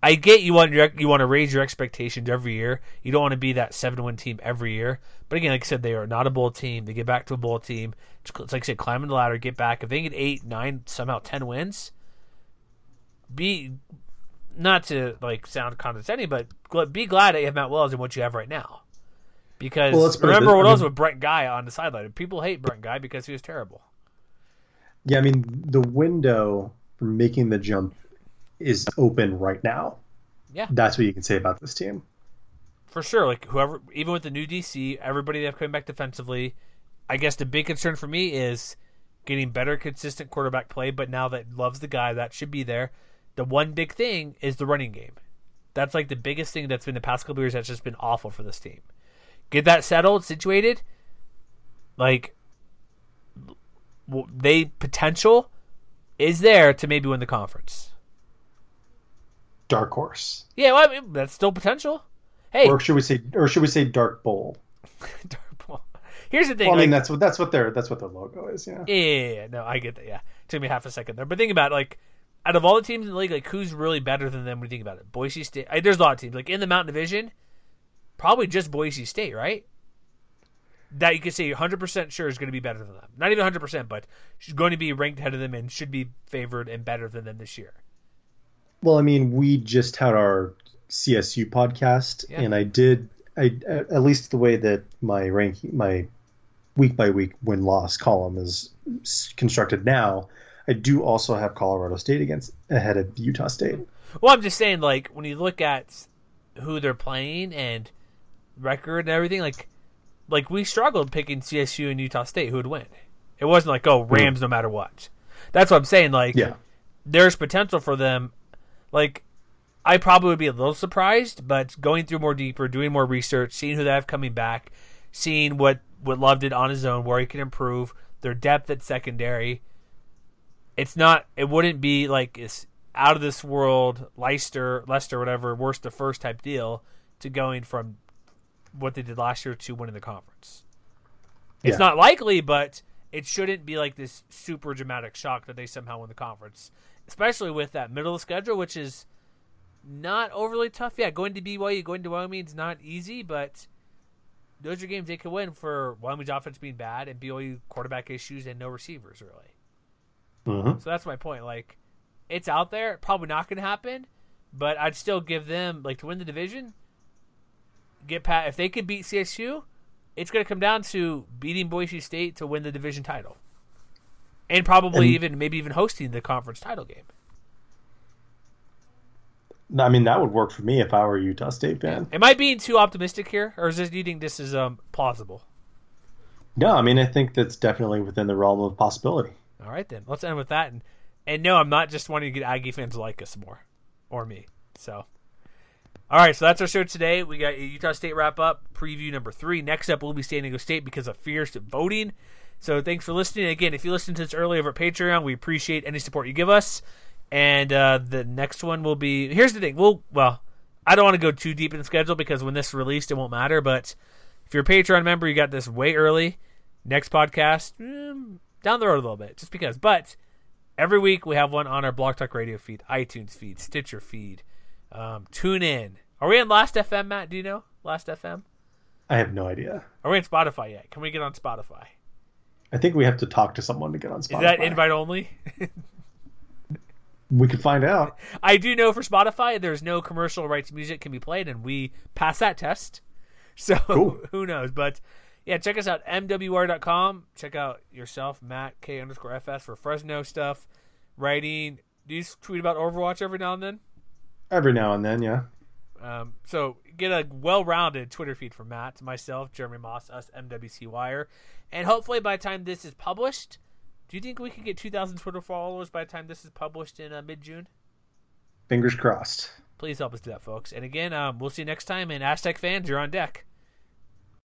I get you want your, you want to raise your expectations every year. You don't want to be that seven win team every year. But again, like I said, they are not a bowl team. They get back to a bowl team. It's like I said, climbing the ladder, get back. If they get eight, nine, somehow ten wins, be not to like sound condescending, but be glad that you have Matt Wells and what you have right now. Because well, remember what I was with Brent Guy on the sideline. People hate Brent Guy because he was terrible. Yeah, I mean the window for making the jump is open right now. Yeah, that's what you can say about this team. For sure, like whoever, even with the new DC, everybody they have coming back defensively. I guess the big concern for me is getting better, consistent quarterback play. But now that loves the guy, that should be there. The one big thing is the running game. That's like the biggest thing that's been the past couple years. That's just been awful for this team. Get that settled, situated. Like they potential is there to maybe win the conference. Dark horse. Yeah, well, I mean, that's still potential. Hey, or should we say, or should we say dark bowl? dark bowl. Here's the thing. Well, I mean, that's what that's what their that's what their logo is. Yeah. Yeah, yeah, yeah. No, I get that. Yeah, took me half a second there, but think about it, like out of all the teams in the league, like who's really better than them when you think about it? Boise State. I, there's a lot of teams like in the Mountain Division. Probably just Boise State, right? That you could say 100% sure is going to be better than them. Not even 100%, but she's going to be ranked ahead of them and should be favored and better than them this year. Well, I mean, we just had our CSU podcast, yeah. and I did, I at least the way that my ranking, my week by week win loss column is constructed now. I do also have Colorado State against ahead of Utah State. Well, I'm just saying, like when you look at who they're playing and record and everything, like like we struggled picking CSU and Utah State who would win. It wasn't like oh Rams no matter what. That's what I'm saying. Like yeah. there's potential for them. Like I probably would be a little surprised, but going through more deeper, doing more research, seeing who they have coming back, seeing what what Love did on his own, where he can improve, their depth at secondary. It's not. It wouldn't be like it's out of this world Leicester, Leicester, whatever, worst to first type deal to going from what they did last year to winning the conference. It's yeah. not likely, but it shouldn't be like this super dramatic shock that they somehow win the conference, especially with that middle of the schedule, which is not overly tough. Yeah, going to BYU, going to Wyoming is not easy, but those are games they could win for Wyoming's offense being bad and BYU quarterback issues and no receivers really. Mm-hmm. So that's my point. Like, it's out there. Probably not going to happen, but I'd still give them like to win the division get pat if they could beat CSU, it's going to come down to beating Boise State to win the division title, and probably and, even maybe even hosting the conference title game. I mean, that would work for me if I were a Utah State fan. Am I being too optimistic here, or is this? Do you think this is um, plausible? No, I mean I think that's definitely within the realm of possibility. All right, then let's end with that. And and no, I'm not just wanting to get Aggie fans to like us more, or me. So all right, so that's our show today. We got Utah State wrap up preview number three. Next up, we'll be San Diego State because of fierce voting. So thanks for listening. Again, if you listened to this early over at Patreon, we appreciate any support you give us. And uh, the next one will be. Here's the thing. We'll well, I don't want to go too deep in the schedule because when this is released, it won't matter. But if you're a Patreon member, you got this way early. Next podcast mm, down the road a little bit, just because. But every week we have one on our Block Talk Radio feed, iTunes feed, Stitcher feed um, tune in, Are we in Last FM, Matt? Do you know Last FM? I have no idea. Are we on Spotify yet? Can we get on Spotify? I think we have to talk to someone to get on Spotify. Is that invite only? we could find out. I do know for Spotify, there's no commercial rights music can be played, and we pass that test. So Cool. who knows? But yeah, check us out, mwr.com. Check out yourself, Matt K underscore FS for Fresno stuff, writing. Do you tweet about Overwatch every now and then? Every now and then, yeah. Um, so get a well-rounded Twitter feed from Matt, myself, Jeremy Moss, us, MWC Wire, and hopefully by the time this is published, do you think we can get 2,000 Twitter followers by the time this is published in uh, mid-June? Fingers crossed. Please help us do that, folks. And again, um, we'll see you next time. And Aztec fans, you're on deck.